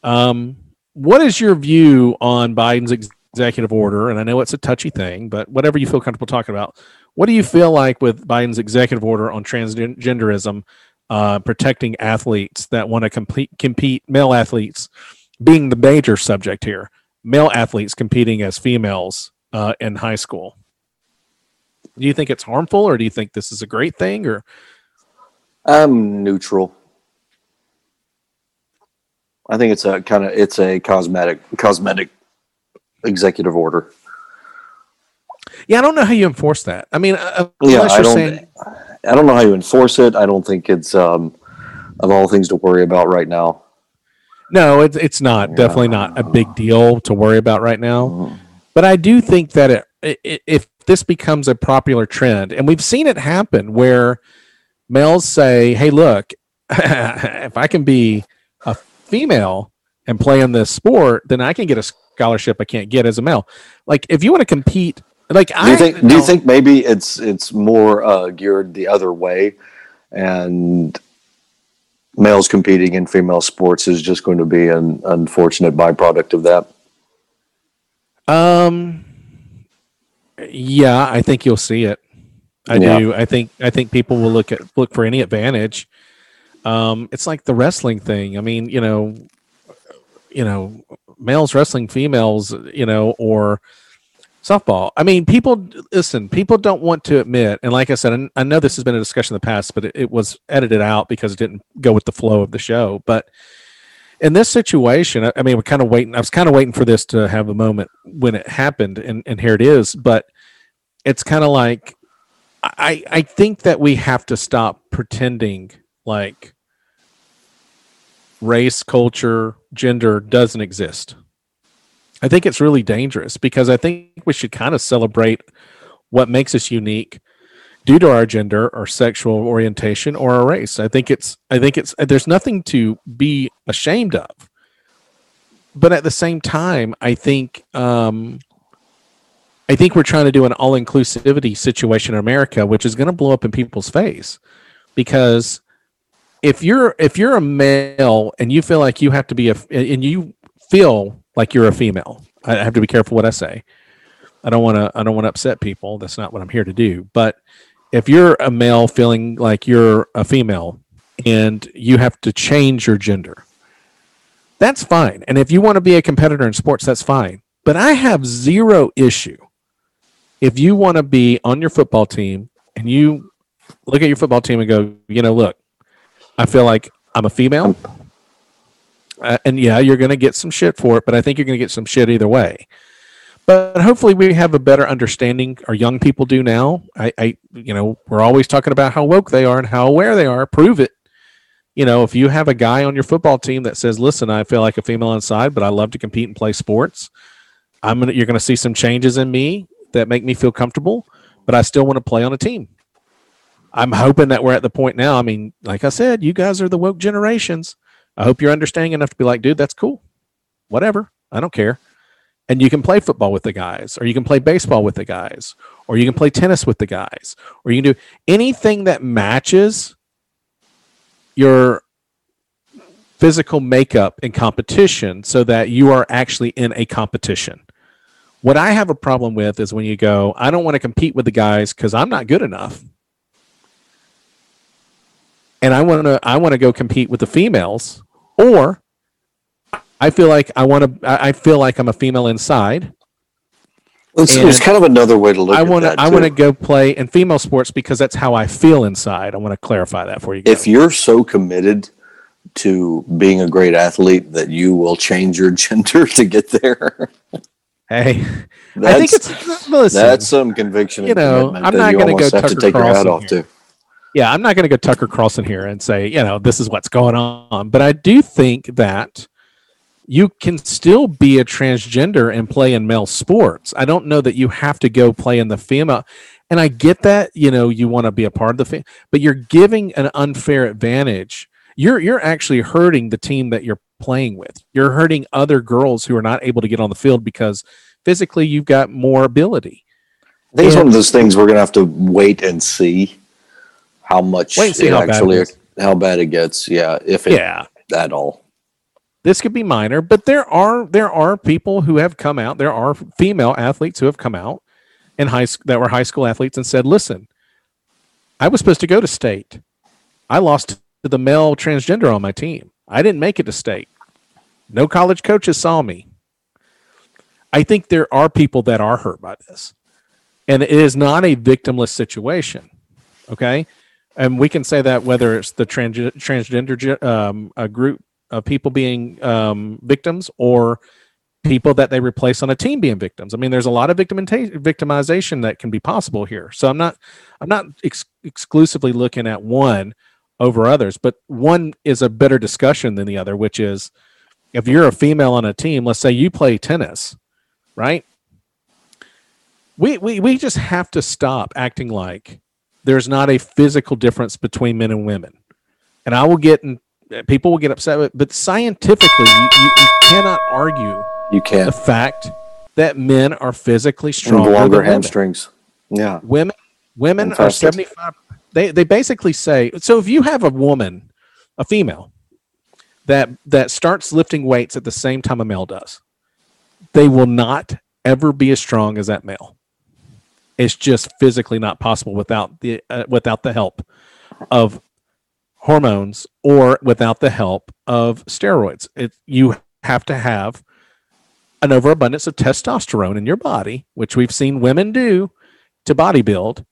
Um, what is your view on Biden's ex- executive order? And I know it's a touchy thing, but whatever you feel comfortable talking about, what do you feel like with Biden's executive order on transgenderism, uh, protecting athletes that want to compete, compete, male athletes being the major subject here, male athletes competing as females uh, in high school? Do you think it's harmful, or do you think this is a great thing, or I'm neutral. I think it's a kind of it's a cosmetic cosmetic executive order. Yeah, I don't know how you enforce that. I mean, uh, Yeah, I don't. saying I don't know how you enforce it. I don't think it's um, of all things to worry about right now. No, it's it's not definitely not a big deal to worry about right now. Mhm. But I do think that it, i if this becomes a popular trend, and we've seen it happen where males say, "Hey, look, if I can be a female and play in this sport, then I can get a scholarship I can't get as a male." Like if you want to compete, like Do I you think? Do you no. think maybe it's it's more uh, geared the other way, and males competing in female sports is just going to be an unfortunate byproduct of that? Um. Yeah, I think you'll see it. I Yeah. do. I think. I think people will look at look for any advantage. Um, it's like the wrestling thing. I mean, you know, you know, males wrestling females, you know, or softball. I mean, people listen. People don't want to admit, and like I said, I know this has been a discussion in the past, but it, it was edited out because it didn't go with the flow of the show. But in this situation, I, I mean, we're kind of waiting. I was kind of waiting for this to have a moment when it happened, and and here it is. But it's kind of like I I think that we have to stop pretending like race, culture, gender doesn't exist. I think it's really dangerous because I think we should kind of celebrate what makes us unique due to our gender or sexual orientation or our race. I think it's I think it's there's nothing to be ashamed of. But at the same time, I think um I think we're trying to do an all inclusivity situation in America, which is going to blow up in people's face because if you're if you're a male and you feel like you have to be a and you feel like you're a female, I have to be careful what I say. I don't want to I don't want to upset people. That's not what I'm here to do. But if you're a male feeling like you're a female and you have to change your gender, that's fine. And if you want to be a competitor in sports, that's fine. But I have zero issue if you want to be on your football team and you look at your football team and go, you know, look, I feel like I'm a female. Uh, and yeah, you're going to get some shit for it, but I think you're going to get some shit either way. But hopefully, we have a better understanding. Our young people do now. I, I, you know, we're always talking about how woke they are and how aware they are. Prove it. You know, if you have a guy on your football team that says, "Listen, I feel like a female inside, but I love to compete and play sports," I'm gonna. You're going to see some changes in me that make me feel comfortable, but I still want to play on a team. I'm hoping that we're at the point now. I mean, like I said, you guys are the woke generations. I hope you're understanding enough to be like, dude, that's cool. Whatever. I don't care. And you can play football with the guys, or you can play baseball with the guys, or you can play tennis with the guys, or you can do anything that matches your physical makeup in competition so that you are actually in a competition. What I have a problem with is when you go, I don't want to compete with the guys because I'm not good enough. And I want to I want to go compete with the females or I feel like I want to I feel like I'm a female inside. It's, it's kind of another way to look I want to I want to go play in female sports because that's how I feel inside. I want to clarify that for you. Guys. If you're so committed to being a great athlete that you will change your gender to get there. Hey, I think it's listen, that's some conviction. You know, I'm not going to go Tucker to Yeah, I'm not going to go Tucker Carlson here and say, you know, this is what's going on. But I do think that you can still be a transgender and play in male sports. I don't know that you have to go play in the female. And I get that, you know, you want to be a part of the fam- but you're giving an unfair advantage you're you're actually hurting the team that you're playing with. You're hurting other girls who are not able to get on the field because physically you've got more ability. I think it's one of those things we're gonna have to wait and see how much wait and see how actually bad how bad it gets. Yeah, if it yeah at all. This could be minor, but there are there are people who have come out. There are female athletes who have come out in high school that were high school athletes and said, "Listen, I was supposed to go to state. I lost to the male transgender on my team. I didn't make it to state. No college coaches saw me. I think there are people that are hurt by this. And it is not a victimless situation. Okay. And we can say that whether it's the trans- transgender um, a group of people being um, victims or people that they replace on a team being victims. I mean, there's a lot of victimization that can be possible here. So I'm not, I'm not ex- exclusively looking at one over others, but one is a better discussion than the other, which is if you're a female on a team, let's say you play tennis, right? We, we, we just have to stop acting like there's not a physical difference between men and women. And I will get, and people will get upset with, but scientifically, you, you, you cannot argue you can't. the fact that men are physically stronger. Longer hamstrings. Yeah. Women, women are 75 they they basically say so if you have a woman, a female, that that starts lifting weights at the same time a male does, they will not ever be as strong as that male. It's just physically not possible without the uh, without the help of hormones or without the help of steroids. It, you have to have an overabundance of testosterone in your body, which we've seen women do to bodybuild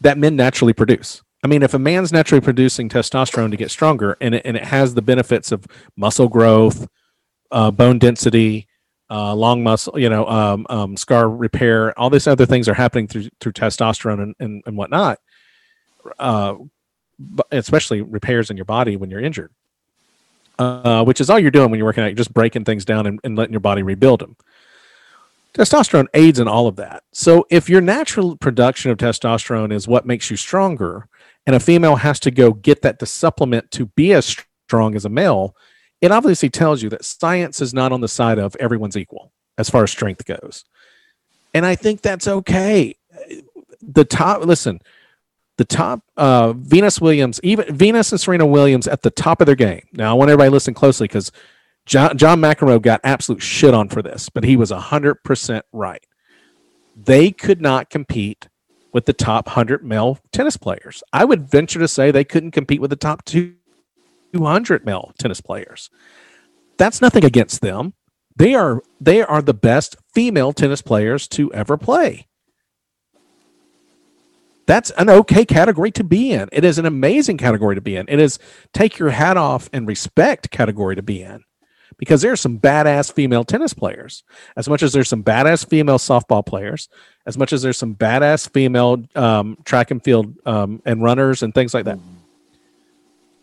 that men naturally produce. I mean, if a man's naturally producing testosterone to get stronger and it, and it has the benefits of muscle growth, uh, bone density, uh, long muscle, you know, um, um, scar repair, all these other things are happening through through testosterone and, and, and whatnot, uh, especially repairs in your body when you're injured, uh, which is all you're doing when you're working out. You're just breaking things down and, and letting your body rebuild them testosterone aids in all of that. So if your natural production of testosterone is what makes you stronger, and a female has to go get that to supplement to be as strong as a male, it obviously tells you that science is not on the side of everyone's equal as far as strength goes. And I think that's okay. The top, listen, the top, uh, Venus Williams, even Venus and Serena Williams at the top of their game. Now, I want everybody to listen closely because John, John McEnroe got absolute shit on for this, but he was 100% right. They could not compete with the top 100 male tennis players. I would venture to say they couldn't compete with the top 200 male tennis players. That's nothing against them. They are they are the best female tennis players to ever play. That's an okay category to be in. It is an amazing category to be in. It is take your hat off and respect category to be in because there's some badass female tennis players as much as there's some badass female softball players as much as there's some badass female um, track and field um, and runners and things like that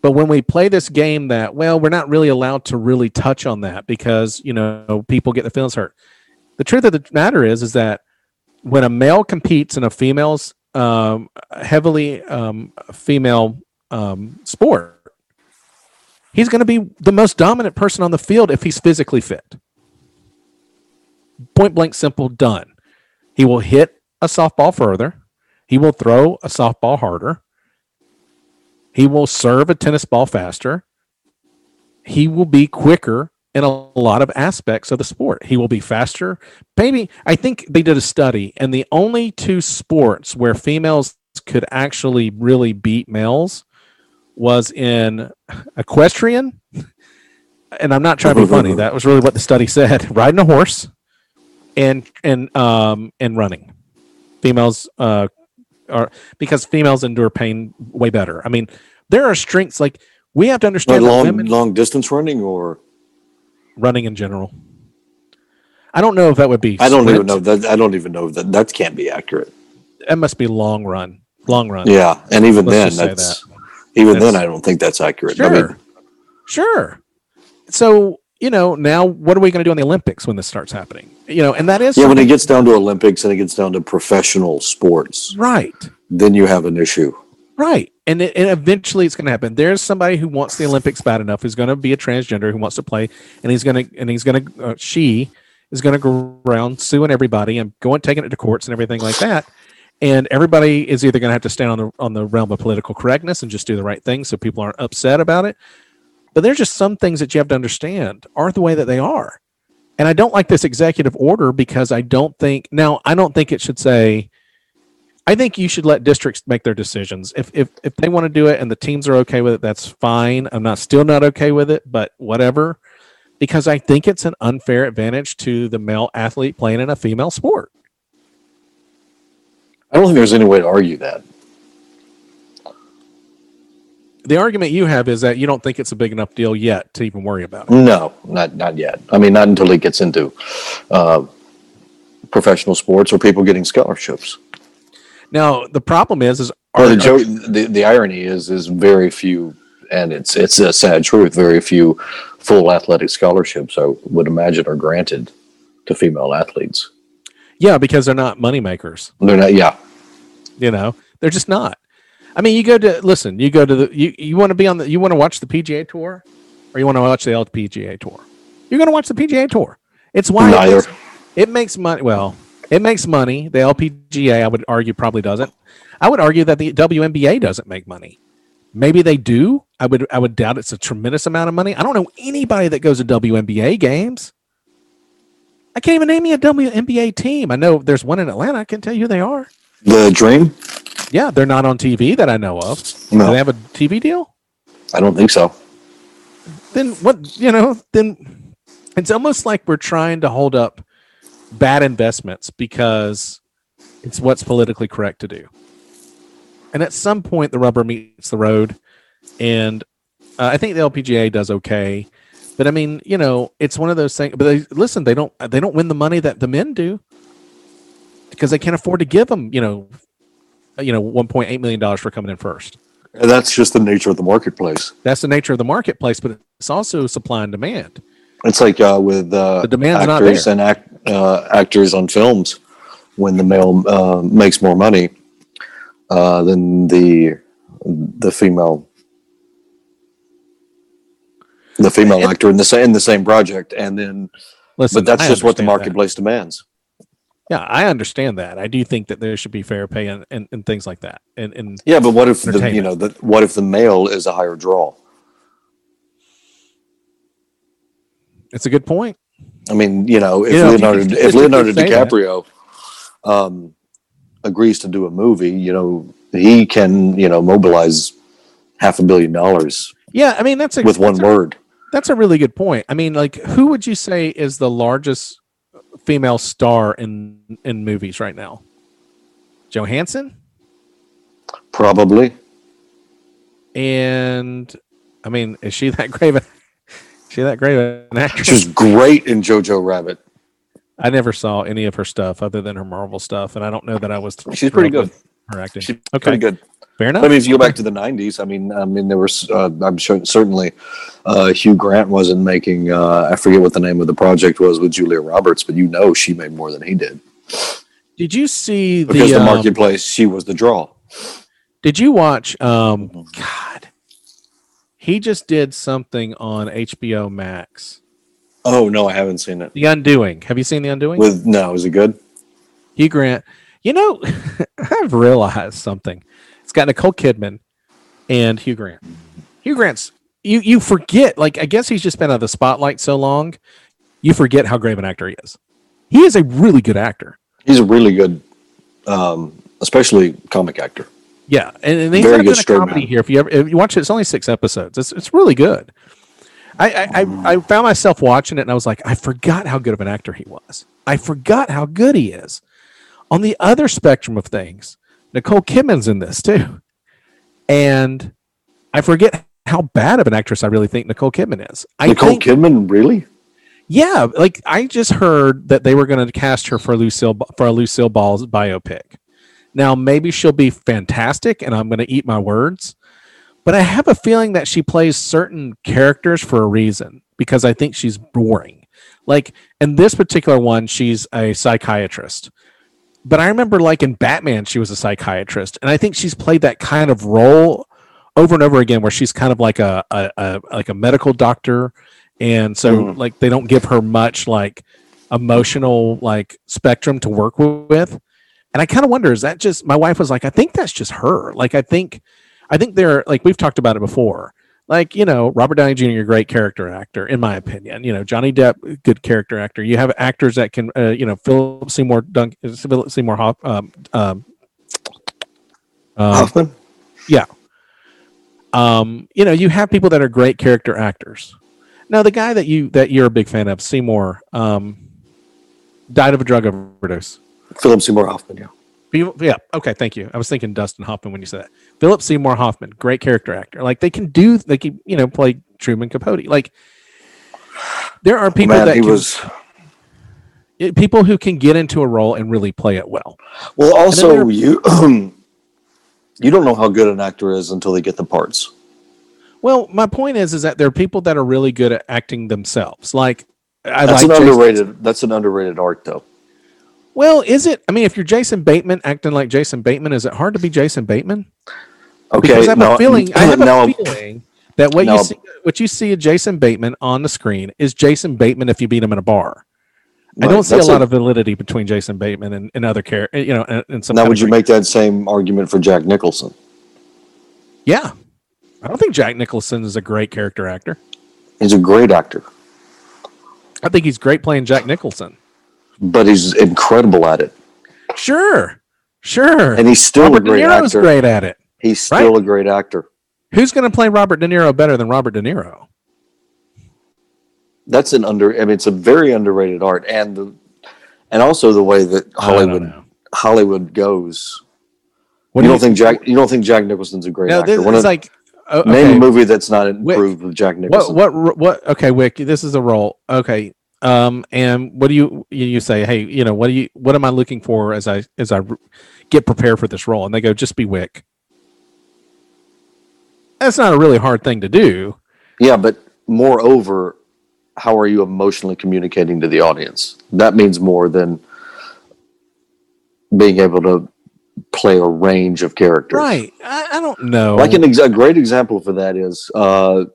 but when we play this game that well we're not really allowed to really touch on that because you know people get the feelings hurt the truth of the matter is is that when a male competes in a female's um, heavily um, female um, sport, he's going to be the most dominant person on the field if he's physically fit. Point blank, simple, done. He will hit a softball further. He will throw a softball harder. He will serve a tennis ball faster. He will be quicker in a lot of aspects of the sport. He will be faster. Maybe I think they did a study, and the only two sports where females could actually really beat males was in equestrian. And I'm not trying to be funny. That was really what the study said. Riding a horse and and um and running. Females uh are because females endure pain way better. I mean, there are strengths like we have to Like understand that long women long distance running, or running in general. I don't know if that would be. I don't even know that. I don't even know that that can't be accurate. That must be long run. Long run. Yeah, and even Let's then, that's even That's- then, I don't think that's accurate. I Sure. mean, Sure. So you know now what are we going to do in the Olympics when this starts happening? You know, and that is yeah, when it gets down to Olympics and it gets down to professional sports, right. then you have an issue. Right. And, it, and eventually it's going to happen. There's somebody who wants the Olympics bad enough who's going to be a transgender who wants to play and he's going to, and he's going to, uh, she is going to go around suing everybody and going, taking it to courts and everything like that. And everybody is either going to have to stand on the, on the realm of political correctness and just do the right thing so people aren't upset about it. But there's just some things that you have to understand aren't the way that they are. And I don't like this executive order because I don't think, now, I don't think it should say, I think you should let districts make their decisions. If if if they want to do it and the teams are okay with it, that's fine. I'm not still not okay with it, but whatever. Because I think it's an unfair advantage to the male athlete playing in a female sport. I don't think there's any way to argue that. The argument you have is that you don't think it's a big enough deal yet to even worry about it. No, not not yet. I mean, not until it gets into uh, professional sports or people getting scholarships. Now the problem is is Well, the, joke, the the irony is, is very few, and it's it's a sad truth. Very few full athletic scholarships, I would imagine, are granted to female athletes. yeah, because they're not money makers. They're not. Yeah, You know, they're just not. I mean, you go to listen. You go to the you you want to be on the you want to watch the PGA tour, or you want to watch the LPGA tour. You're going to watch the PGA tour. It's why it makes, it makes money. Well, it makes money. The LPGA, I would argue, probably doesn't. I would argue that the WNBA doesn't make money. Maybe they do. I would I would doubt it's a tremendous amount of money. I don't know anybody that goes to WNBA games. I can't even name you a WNBA team. I know there's one in Atlanta. I can tell you who they are. the dream. Yeah, they're not on TV that I know of. Do they have a TV deal? I don't think so. Then what? You know, then it's almost like we're trying to hold up bad investments because it's what's politically correct to do. And at some point, the rubber meets the road, and uh, I think the LPGA does okay. But I mean, you know, it's one of those things. But they, listen, they don't they don't win the money that the men do because they can't afford to give them, you know, you know, one point eight million dollars for coming in first. And that's just the nature of the marketplace. That's the nature of the marketplace, but it's also supply and demand. It's like uh, with uh, The demand's not actors and act, uh, actors on films. When the male uh, makes more money uh, than the the female, the female It- actor in the same in the same project, and then Listen, but that's I just what the understand that. marketplace demands. Yeah, I understand that. I do think that there should be fair pay and, and, and things like that. And and Yeah, but what if the you know the what if the male is a higher draw? it's a good point. I mean, you know, if You know, if you Leonardo if statistically Leonardo. DiCaprio um, agrees to do a movie, you know, he can you know mobilize half a billion dollars Yeah, I mean that's a with one a, word. that's a really good point. I mean, like who would you say is the largest female star in in movies right now? Johansson? Probably. And I mean, is she that great of she that great of an actress? She was great in Jojo Rabbit. I never saw any of her stuff other than her Marvel stuff, and I don't know that I was. She's pretty good. Her acting. She's Okay. pretty good. Fair enough. I mean, if you go back to the '90s, I mean, I mean, there was. Uh, I'm sure certainly uh, Hugh Grant wasn't making. Uh, I forget what the name of the project was with Julia Roberts, but you know she made more than he did. Did you see because the, the, um, marketplace she was the draw. Did you watch? Um, God, he just did something on HBO Max. Oh no, I haven't seen it. The Undoing. Have you seen The Undoing? With no, is it good? Hugh Grant. You know, I've realized something. It's got Nicole Kidman and Hugh Grant. Hugh Grant's you you forget like I guess he's just been out of the spotlight so long, you forget how great of an actor he is. He is a really good actor. He's a really good, um, especially comic actor. Yeah, and, and he's Very good a comedy man. here. If you ever if you watch it, it's only six episodes. It's it's really good. I, I I I found myself watching it and I was like, I forgot how good of an actor he was. I forgot how good he is. On the other spectrum of things, Nicole Kidman's in this too, and I forget how bad of an actress I really think Nicole Kidman is. I Nicole think, Kidman, really? yeah, like I just heard that they were going to cast her for Lucille for a Lucille Ball's biopic. Now maybe she'll be fantastic, and I'm going to eat my words. But I have a feeling that she plays certain characters for a reason because I think she's boring. Like in this particular one, she's a psychiatrist. But I remember, like in Batman, she was a psychiatrist, and I think she's played that kind of role over and over again, where she's kind of like a, a, a like a medical doctor, and so Mhm. like they don't give her much like emotional like spectrum to work with. And I kind of wonder, is that just my wife was like, I think that's just her. Like I think I think they're like we've talked about it before. Like you know, Robert Downey Jr. great character actor, in my opinion. You know, Johnny Depp, good character actor. You have actors that can, uh, you know, Philip Seymour Dunk, Philip Seymour Hoff, um, um, um, Hoffman? Yeah um, you know, you have people that are great character actors. Now, the guy that you that you're a big fan of, Seymour, um, died of a drug overdose. Philip Seymour Hoffman, yeah. People- Yeah. Okay. Thank you. I was thinking Dustin Hoffman when you said that. Philip Seymour Hoffman, great character actor. Like they can do, they can, you know, play Truman Capote. Like there are people Man, that he can, was. people who can get into a role and really play it well. Well, also there- you you don't know how good an actor is until they get the parts. Well, my point is, is that there are people that are really good at acting themselves. Like I That's like an Jason- underrated. That's an underrated art, though. Well, is it? I mean, if you're Jason Bateman acting like Jason Bateman, is it hard to be Jason Bateman? Okay, because I have now, a feeling. I have now, a feeling that what now- you see, what you see of Jason Bateman on the screen is Jason Bateman if you beat him in a bar. I don't see a that's lot of validity between Jason Bateman and, and other care, you know, and, and some. Now, would you make that same argument for Jack Nicholson? Yeah, I don't think Jack Nicholson is a great character actor. He's a great actor, I think he's great playing Jack Nicholson. But he's incredible at it, Sure, sure. and he's still Robert a De great Niro's actor. great at it. He's still a great actor. Who's going to play Robert De Niro better than Robert De Niro? That's an under. I mean, it's a very underrated art, and the and also the way that Hollywood. Hollywood goes. What you do don't think Jack? You don't think Jack Nicholson's a great No, actor? this is of- like uh, name a movie that's not Wick. improved with Jack Nicholson. what ro- what? Okay, Wick, this is a role. Okay, um, and what do you you say? Hey, you know, what do you what am I looking for as I as I get prepared for this role? And they go, just be Wick. That's not a really hard thing to do. Yeah, but moreover, how are you emotionally communicating to the audience? That means more than being able to play a range of characters. Right? I, I don't know. Like an ex- a great example for that is uh,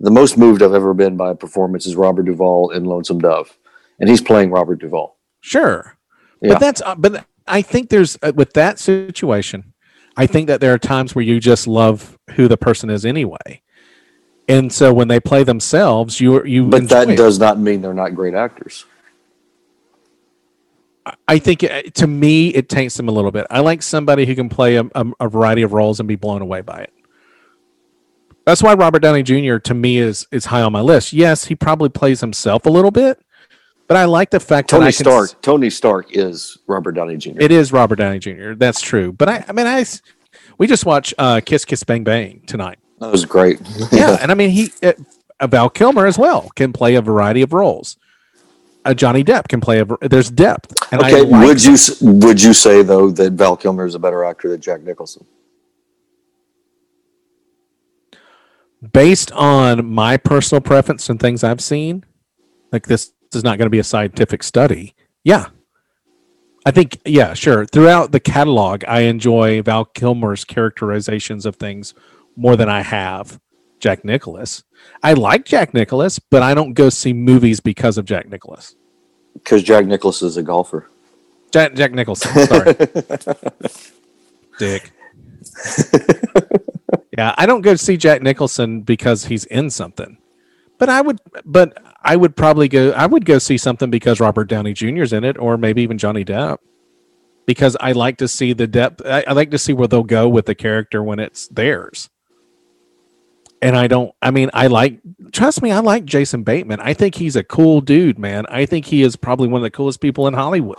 the most moved I've ever been by a performance is Robert Duvall in Lonesome Dove, and he's playing Robert Duvall. Sure. Yeah. But that's uh, but I think there's uh, with that situation, I think that there are times where you just love who the person is anyway. And so when they play themselves, you you But that it. does not mean they're not great actors. I think it, to me it taints them a little bit. I like somebody who can play a, a, a variety of roles and be blown away by it. That's why Robert Downey Jr. to me is is high on my list. Yes, he probably plays himself a little bit, but I like the fact that Tony can Stark. Tony Stark is Robert Downey Jr. It is Robert Downey Jr. That's true. But I, I mean, I we just watched uh, Kiss Kiss Bang Bang tonight. that was great. Yeah, and I mean, he uh, uh, Val Kilmer as well can play a variety of roles. Uh, Johnny Depp can play a. There's depth. Okay, like would you s- would you say though that Val Kilmer is a better actor than Jack Nicholson? Based on my personal preference and things I've seen, like this is not going to be a scientific study. Yeah, I think, yeah, sure. Throughout the catalog, I enjoy Val Kilmer's characterizations of things more than I have Jack Nicholas. I like Jack Nicholas, but I don't go see movies because of Jack Nicholas. Because Jack Nicholas is a golfer. Jack, Jack Nicholson, sorry. Dick. yeah, I don't go see Jack Nicholson because he's in something. But I would but I would probably go I would go see something because Robert Downey Jr.'s in it or maybe even Johnny Depp. Because I like to see the depth I, I like to see where they'll go with the character when it's theirs. And I don't I mean I like trust me, I like Jason Bateman. I think he's a cool dude, man. I think he is probably one of the coolest people in Hollywood.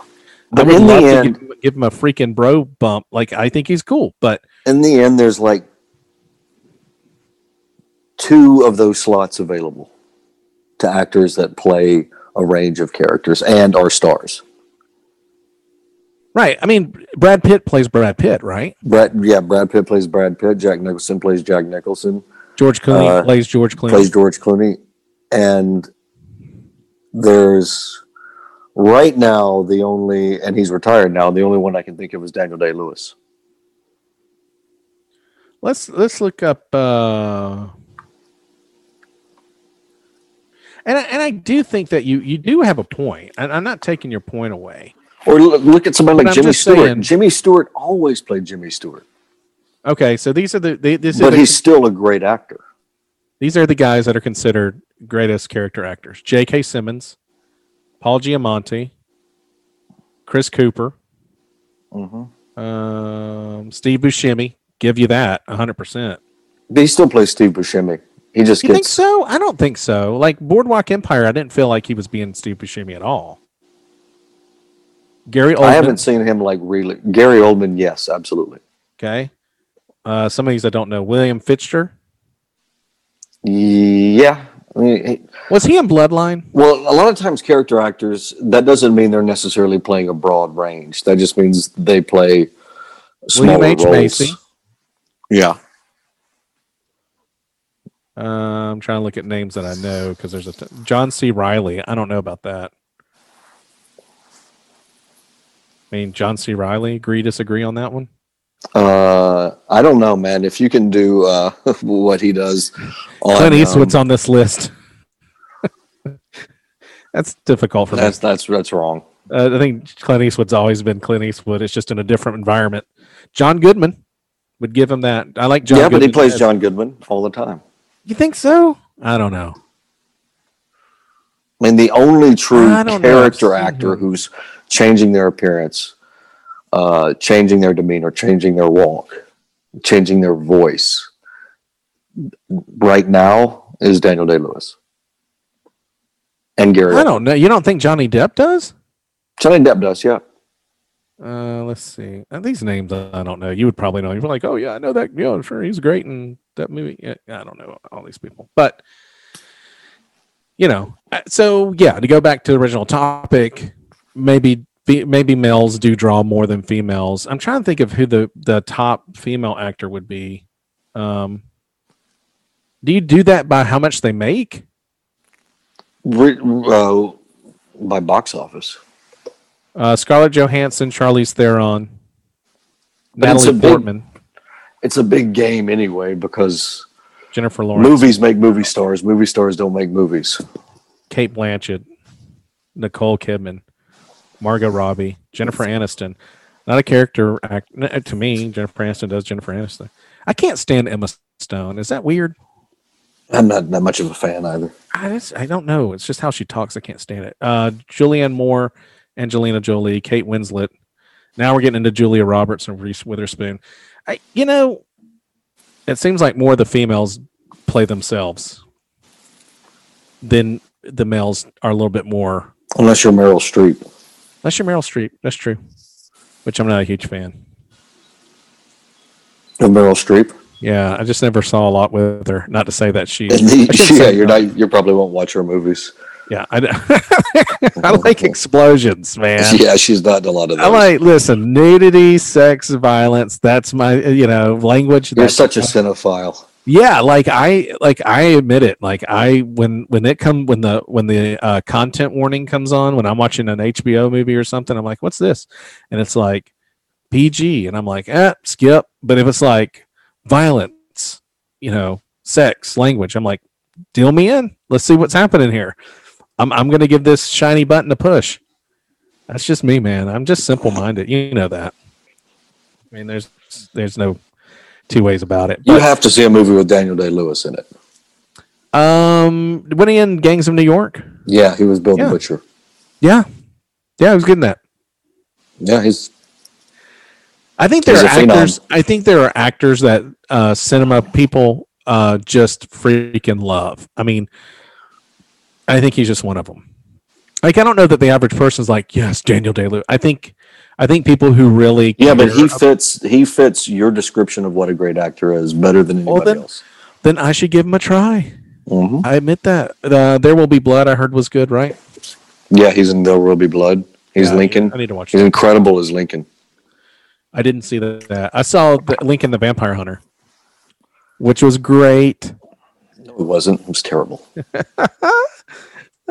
But I would in the to end- give, give him a freaking bro bump. Like I think he's cool, but In the end, there's like two of those slots available to actors that play a range of characters and are stars. right. I mean, Brad Pitt plays Brad Pitt, right? Brad, yeah, Brad Pitt plays Brad Pitt. Jack Nicholson plays Jack Nicholson. George Clooney Uh, plays George Clooney. plays George Clooney, and there's right now the only, and he's retired now. The only one I can think of is Daniel Day Lewis. let's let's look up. uh and I, and I do think that you you do have a point, and I'm not taking your point away. Or look, look at somebody But like I'm Jimmy Stewart. saying- Jimmy Stewart always played Jimmy Stewart, Okay, so these are the they, this but is the, he's still a great actor. these are the guys that are considered greatest character actors: J.K. Simmons, Paul Giamatti, Chris Cooper, Mm-hmm. um, Steve Buscemi. Give you that 100. percent But he still plays Steve Buscemi. He just You think so? I don't think so. Like Boardwalk Empire, I didn't feel like he was being Steve Buscemi at all. Gary Oldman. I haven't seen him like really. Gary Oldman, yes, absolutely. Okay. Uh, some of these I don't know. William Fichtner. Yeah, I mean, he- Was he in Bloodline? well, a lot of times character actors that doesn't mean they're necessarily playing a broad range. That just means they play smaller William H. roles. Macy. Yeah, Uh, I'm trying to look at names that I know because there's a t- John C. Reilly. I don't know about that. I mean, John C. Reilly. Agree, disagree on that one? uh, I don't know, man. If you can do uh, what he does, on, Clint Eastwood's um, on this list. That's difficult for me. that's that's that's wrong. Uh, I think Clint Eastwood's always been Clint Eastwood. It's just in a different environment. John Goodman would give him that. I like John. yeah, but he plays as- John Goodman all the time. You think so? I don't know. I mean, the only true I don't know. character I've actor who's changing their appearance, uh, changing their demeanor, changing their walk, changing their voice right now is Daniel Day Lewis and Gary. I don't know. You don't think Johnny Depp does? Johnny Depp does, yeah. Uh, let's see. These names I don't know. You would probably know. You're like, oh yeah, I know that. Yeah, sure, he's great in that movie. I don't know all these people, but you know. uh, So yeah, to go back to the original topic, maybe maybe males do draw more than females. I'm trying to think of who the the top female actor would be. Um, do you do that by how much they make? Uh, by box office. Uh, Scarlett Johansson, Charlize Theron, Natalie Portman, It's a big game anyway because Jennifer Lawrence. movies make movie stars. Movie stars don't make movies. Cate Blanchett, Nicole Kidman, Margot Robbie, Jennifer Aniston. Not a character act to me. Jennifer Aniston does Jennifer Aniston. I can't stand Emma Stone. Is that weird? I'm not that much of a fan either. I just I don't know. It's just how she talks. I can't stand it. Uh, Julianne Moore, Angelina Jolie, Kate Winslet. Now we're getting into Julia Roberts and Reese Witherspoon. I you know, it seems like more of the females play themselves than the males are a little bit more Unless you're Meryl Streep. Unless you're Meryl Streep, that's true. Which I'm not a huge fan. Of Meryl Streep. Yeah, I just never saw a lot with her. Not to say that she. Yeah, you're not. You probably won't watch her movies. Yeah, I, I like explosions, man. Yeah, she's not in a lot of those. I like listen nudity, sex, violence. That's my you know language. You're such a cinephile. Yeah, like I like I admit it. Like I when when it come when the when the uh, content warning comes on when I'm watching an HBO movie or something, I'm like, what's this? And it's like PG, and I'm like, eh, skip. But if it's like violence, you know, sex, language, I'm like, deal me in. Let's see what's happening here. I'm I'm gonna give this shiny button a push. That's just me, man. I'm just simple minded. You know that. I mean, there's there's no two ways about it. You have to see a movie with Daniel Day Lewis in it. um, when he in Gangs of New York? Yeah, he was Bill Yeah. the Butcher. Yeah, yeah, I was getting that. Yeah, he's I think there are a phenom. actors. I think there are actors that uh, cinema people uh, just freaking love. I mean, I think he's just one of them. Like I don't know that the average person's like, yes, Daniel Day Lewis. I think, I think people who really yeah, but he fits he fits your description of what a great actor is better than Well, anybody then- else. then I should give him a try. hmm I admit that. Uh, there will be blood. I heard was good, right? Yeah, he's in There Will Be Blood. He's Yeah, Lincoln. I need to watch. He's That. incredible as Lincoln. I didn't see that. that. I saw the Lincoln the Vampire Hunter, which was great. No, it wasn't. It was terrible.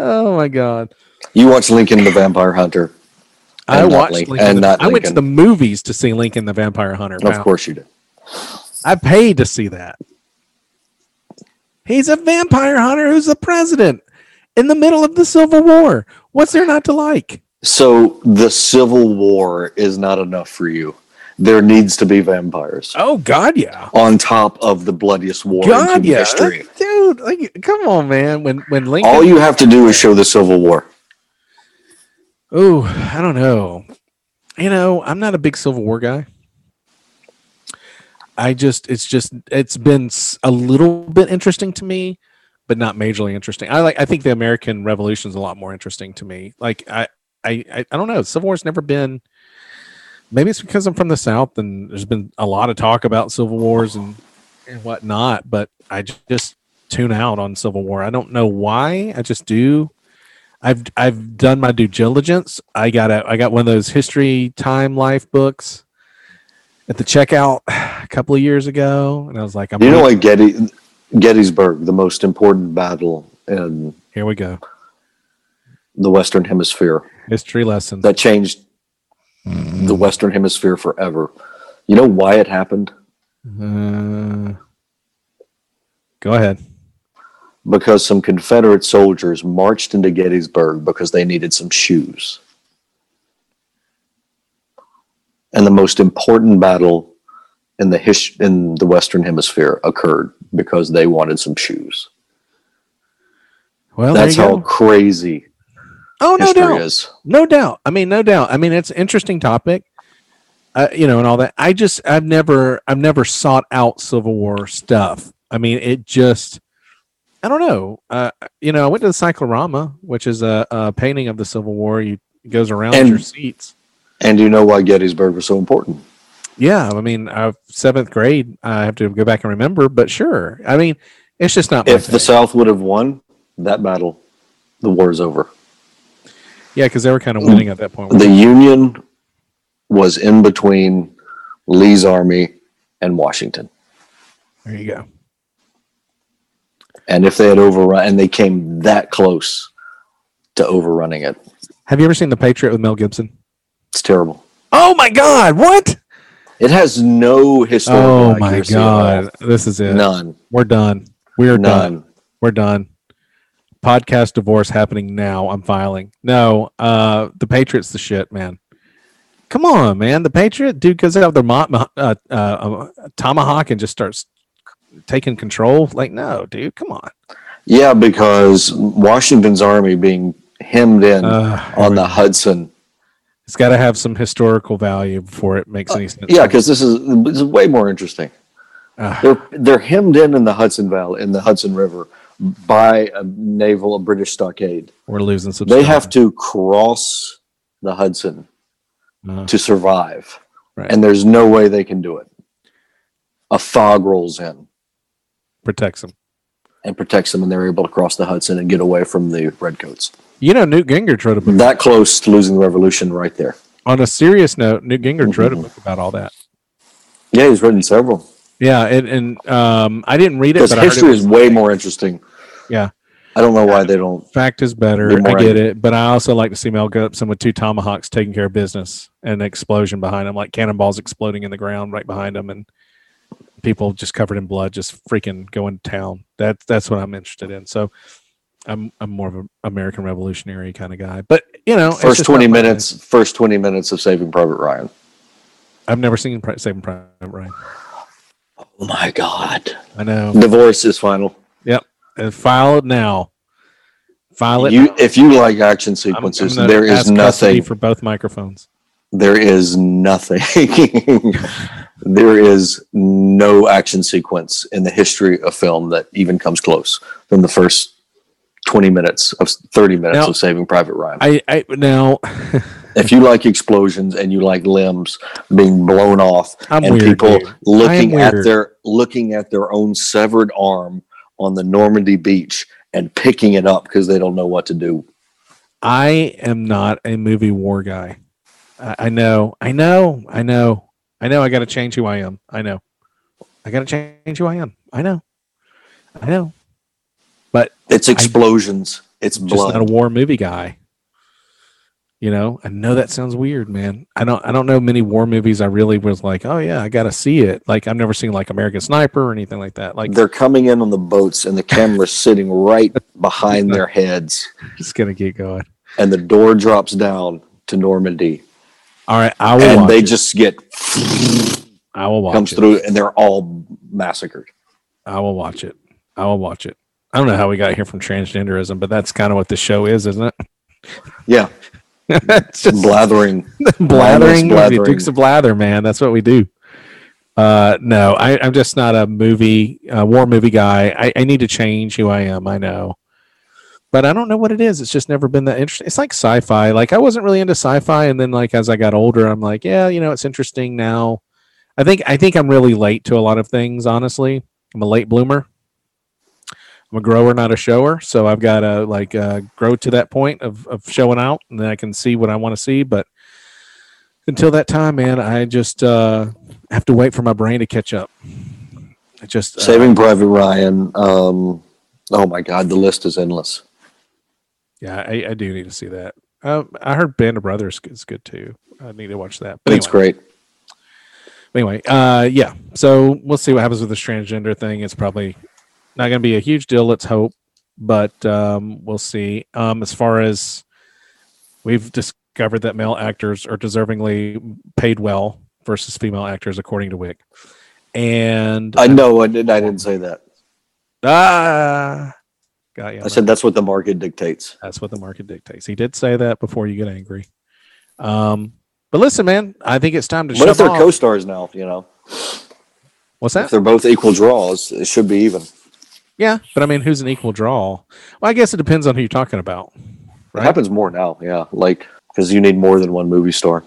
Oh my god. You watch Lincoln the Vampire Hunter. I And not watched Lincoln. and not I went to the movies to see Lincoln the Vampire Hunter. Of pal. course you did. I paid to see that. He's a vampire hunter who's the president in the middle of the Civil War. What's there not to like? So the Civil War is not enough for you. There needs to be vampires Oh God, yeah. on top of the bloodiest war in God, human yeah, history. dude. Like, come on, man. When when Lincoln. All you have to do is show the Civil War. Oh, I don't know. You know, I'm not a big Civil War guy. I just, it's just, it's been a little bit interesting to me, but not majorly interesting. I like, I think the American Revolution is a lot more interesting to me. Like, I, I, I don't know. Civil War's never been. Maybe it's because I'm from the South and there's been a lot of talk about Civil Wars and and whatnot, but I just tune out on Civil War. I don't know why. I just do. I've I've done my due diligence. I got a I got one of those history time life books at the checkout a couple of years ago, and I was like, I'm You know what Getty, Gettysburg, the most important battle in here we go. the Western Hemisphere History lesson that changed the Western Hemisphere forever. You know why it happened? Uh, go ahead. Because some Confederate soldiers marched into Gettysburg because they needed some shoes. And the most important battle in the his- in the Western Hemisphere occurred because they wanted some shoes. Well, That's how go. crazy Oh no doubt. is. No doubt. I mean, no doubt. I mean, it's an interesting topic, uh, you know, and all that. I just, I've never, I've never sought out Civil War stuff. I mean, it just, I don't know. Uh, you know, I went to the Cyclorama, which is a, a painting of the Civil War. You it goes around And- your seats. And you know why Gettysburg was so important? Yeah, I mean, uh, seventh grade. I have to go back and remember, but sure. I mean, it's just not. my If the. South would have won that battle, the war is over. Yeah, because they were kind of winning at that point. The Union was in between Lee's army and Washington. there you go. And if they had overrun, and they came that close to overrunning it, Have you ever seen The Patriot with Mel Gibson? it's terrible. Oh my God! What? It has no historical Oh my accuracy at all. god, this is it. None. We're done. We're done. We're done. Podcast divorce happening now. I'm filing. No, uh, the Patriots the shit, man. Come on, man. The Patriot dude goes out there, mo- uh, uh, uh, tomahawk, and just starts taking control. Like, no, dude, come on. Yeah, because Washington's army being hemmed in Uh, on the Hudson. it's got to have some historical value before it makes any sense. Yeah, because this is this is way more interesting. Uh, They're they're hemmed in in the Hudson Valley in the Hudson River by a naval a British stockade. we're losing some. They have to cross the Hudson Uh, to survive, Right. and there's no way they can do it. A fog rolls in protects them. and protects them, and they're able to cross the Hudson and get away from the redcoats. You know, Newt Gingrich wrote a book. That close to losing the revolution, right there. On a serious note, Newt Gingrich wrote a book about all that. Yeah, he's written several. Yeah, and, and um, I didn't read it, Because heard it history was, is way more interesting. Yeah. I don't know why they don't. fact is better. Be I more get it, but I also like to see Mel Gibson with two tomahawks taking care of business and an explosion behind him, like cannonballs exploding in the ground right behind him, and people just covered in blood, just freaking going to town. That's that's what I'm interested in. So. I'm I'm more of an American Revolutionary kind of guy, but you know, it's First just 20 not my minutes, first 20 minutes of Saving Private Ryan. I've never seen Pri- Saving Private Ryan. Oh my God. I know. Divorce is final. Uh, file it now. File it. You, now. if you like action I'm- sequences, I'm there is nothing. for both microphones. There is nothing. there is no action sequence in the history of film that even comes close than the first 20 minutes of 30 minutes Now- of Saving Private Ryan. I, I now if you like explosions and you like limbs being blown off I'm and weird. people dude. looking at their looking at their own severed arm on the Normandy beach and picking it up because they don't know what to do. I am not a movie war guy. I, I know. I know. I know. I know. I got to change who I am. I know. I got to change who I am. I know. I know. But it's explosions. it's I'm just not a war movie guy. You know, I know that sounds weird, man. I don't I don't know many war movies I really was like, oh yeah, I gotta see it. Like I've never seen like American Sniper or anything like that. Like They're coming in on the boats and the camera's sitting right behind their heads It's gonna get going. and the door drops down to Normandy All right, I will and they it. just get I will watch comes it. through and they're all massacred. I will watch it. I will watch it. I don't know how we got here from transgenderism, but that's kind of what the show is, isn't it? Yeah, it's just blathering. blathering, blathering. Dukes of Blather, man. That's what we do. Uh, no, I, I'm just not a movie, uh, war movie guy. I, I need to change who I am. I know, but I don't know what it is. It's just never been that interesting. It's like sci-fi. Like I wasn't really into sci-fi, and then like as I got older, I'm like, yeah, you know, it's interesting now. I think I think I'm really late to a lot of things. Honestly, I'm a late bloomer. I'm a grower, not a shower. So I've got to like uh, grow to that point of, of showing out, and then I can see what I want to see. But until that time, man, I just uh, have to wait for my brain to catch up. I just uh, Saving Private Ryan. Um, oh my God, the list is endless. yeah, I, I do need to see that. Uh, I heard Band of Brothers is good too. I need to watch that. But It's anyway, great. anyway, uh, yeah. So we'll see what happens with this transgender thing. It's probably not going to be a huge deal. Let's hope, but um, we'll see. Um, as far as we've discovered that male actors are deservingly paid well versus female actors, according to Wick. And I know. I didn't. I didn't say that. ah, got you. I said that's what the market dictates. That's what the market dictates. He did say that before you get angry. Um, but listen, man, I think it's time to What if they're off. co-stars now? You know, What's that? if they're both equal draws, it should be even. Yeah, but I mean, who's an equal draw? Well, I guess it depends on who you're talking about. It happens more now. Yeah, like because you need more than one movie star.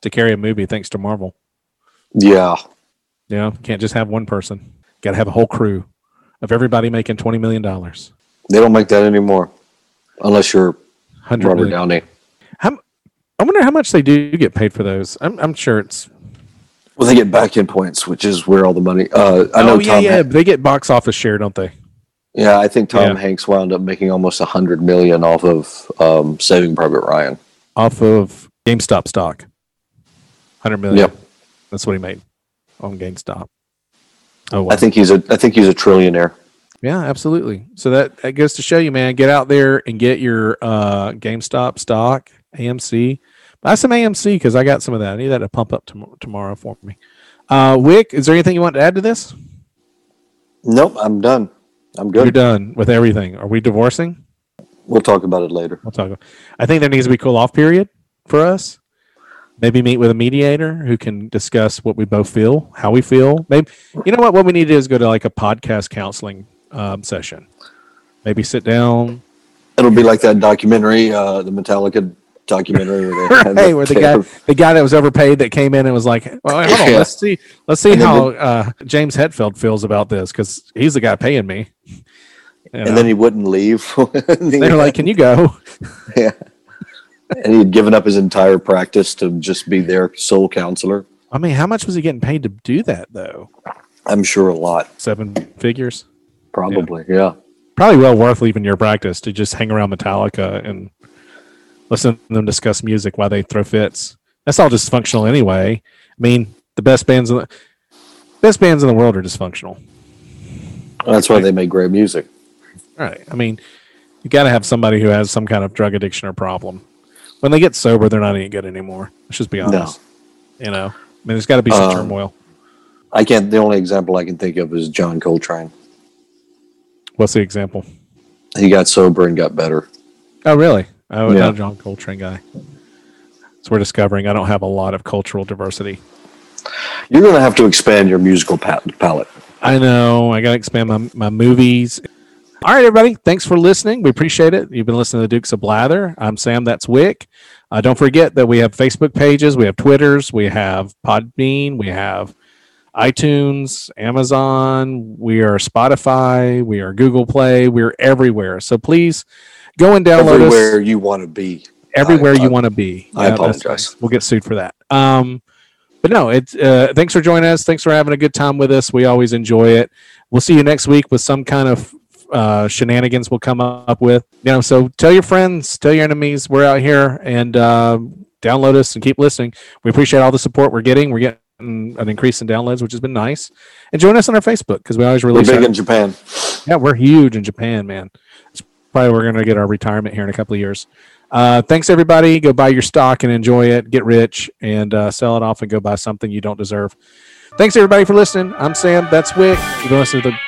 To carry a movie, thanks to Marvel. Yeah, You know, can't just have one person. Got to have a whole crew of everybody making twenty million dollars. they don't make that anymore, unless you're Hundred Robert million. Downey. I wonder how much they do get paid for those. I'm, I'm sure it's. Well, they get back end points, which is where all the money. Uh, I know oh yeah, Tom. yeah. Han- They get box office share, don't they? yeah, I think Tom Yeah. Hanks wound up making almost a hundred million off of um, Saving Private Ryan. Off of GameStop stock. Hundred million. Yep. That's what he made on GameStop. Oh, wow. I think he's a. I think he's a trillionaire. Yeah, absolutely. So that, that goes to show you, man, get out there and get your uh, GameStop stock, AMC. Buy some AMC because I got some of that. I need that to pump up tom- tomorrow for me. Uh, Wick, is there anything you want to add to this? Nope, I'm done. I'm good. You're done with everything. Are we divorcing? We'll talk about it later. We'll talk. About, I think there needs to be a cool off period for us. Maybe meet with a mediator who can discuss what we both feel, how we feel. Maybe you know what? What we need to do is go to like a podcast counseling um, session. Maybe sit down, It'll be like that documentary, uh, the Metallica documentary. Where they had Hey, where the guy, the guy that was overpaid that came in and was like, "Well, hold on, Yeah. let's see, let's see And how uh, James Hetfield feels about this because he's the guy paying me." You know? and then he wouldn't leave. They're like, "Can you go?" yeah. And he had given up his entire practice to just be their sole counselor. I mean, how much was he getting paid to do that though? I'm sure a lot, Seven figures. probably. Yeah. Probably well worth leaving your practice to just hang around Metallica and listen to them discuss music while they throw fits. That's all dysfunctional anyway. I mean, the best bands in the best bands in the world are dysfunctional. That's why they make great music. Right. I mean, you got to have somebody who has some kind of drug addiction or problem. When they get sober, they're not any good anymore. Let's just be honest. You know, I mean, there's got to be some Um, turmoil. I can't. The only example I can think of is John Coltrane. What's the example? He got sober and got better. Oh, really? Oh, Yeah. John Coltrane guy. So we're discovering I don't have a lot of cultural diversity. You're going to have to expand your musical pa- palette. I know. I got to expand my, my movies. All right, everybody. Thanks for listening. We appreciate it. You've been listening to the Dukes of Blather. I'm Sam. That's Wick. Uh, don't forget that we have Facebook pages, we have Twitters, we have Podbean, we have iTunes, Amazon, we are Spotify, we are Google Play, we're everywhere. So please go and download Everywhere us you want to be. everywhere I- you want to be. I that's apologize. We'll get sued for that. Um, but no, it's uh, thanks for joining us. Thanks for having a good time with us. We always enjoy it. We'll see you next week with some kind of uh, shenanigans we'll come up with. You know, so tell your friends, tell your enemies we're out here and uh, download us and keep listening. We appreciate all the support we're getting. We're getting an increase in downloads, which has been nice. And join us on our Facebook because we always We're release. big our- in Japan. yeah, we're huge in Japan, man. Probably we're going to get our retirement here in a couple of years. Uh, thanks, everybody. Go buy your stock and enjoy it. Get rich and uh, sell it off and go buy something you don't deserve. Thanks, everybody, for listening. I'm Sam. That's Wick. You've been listening to the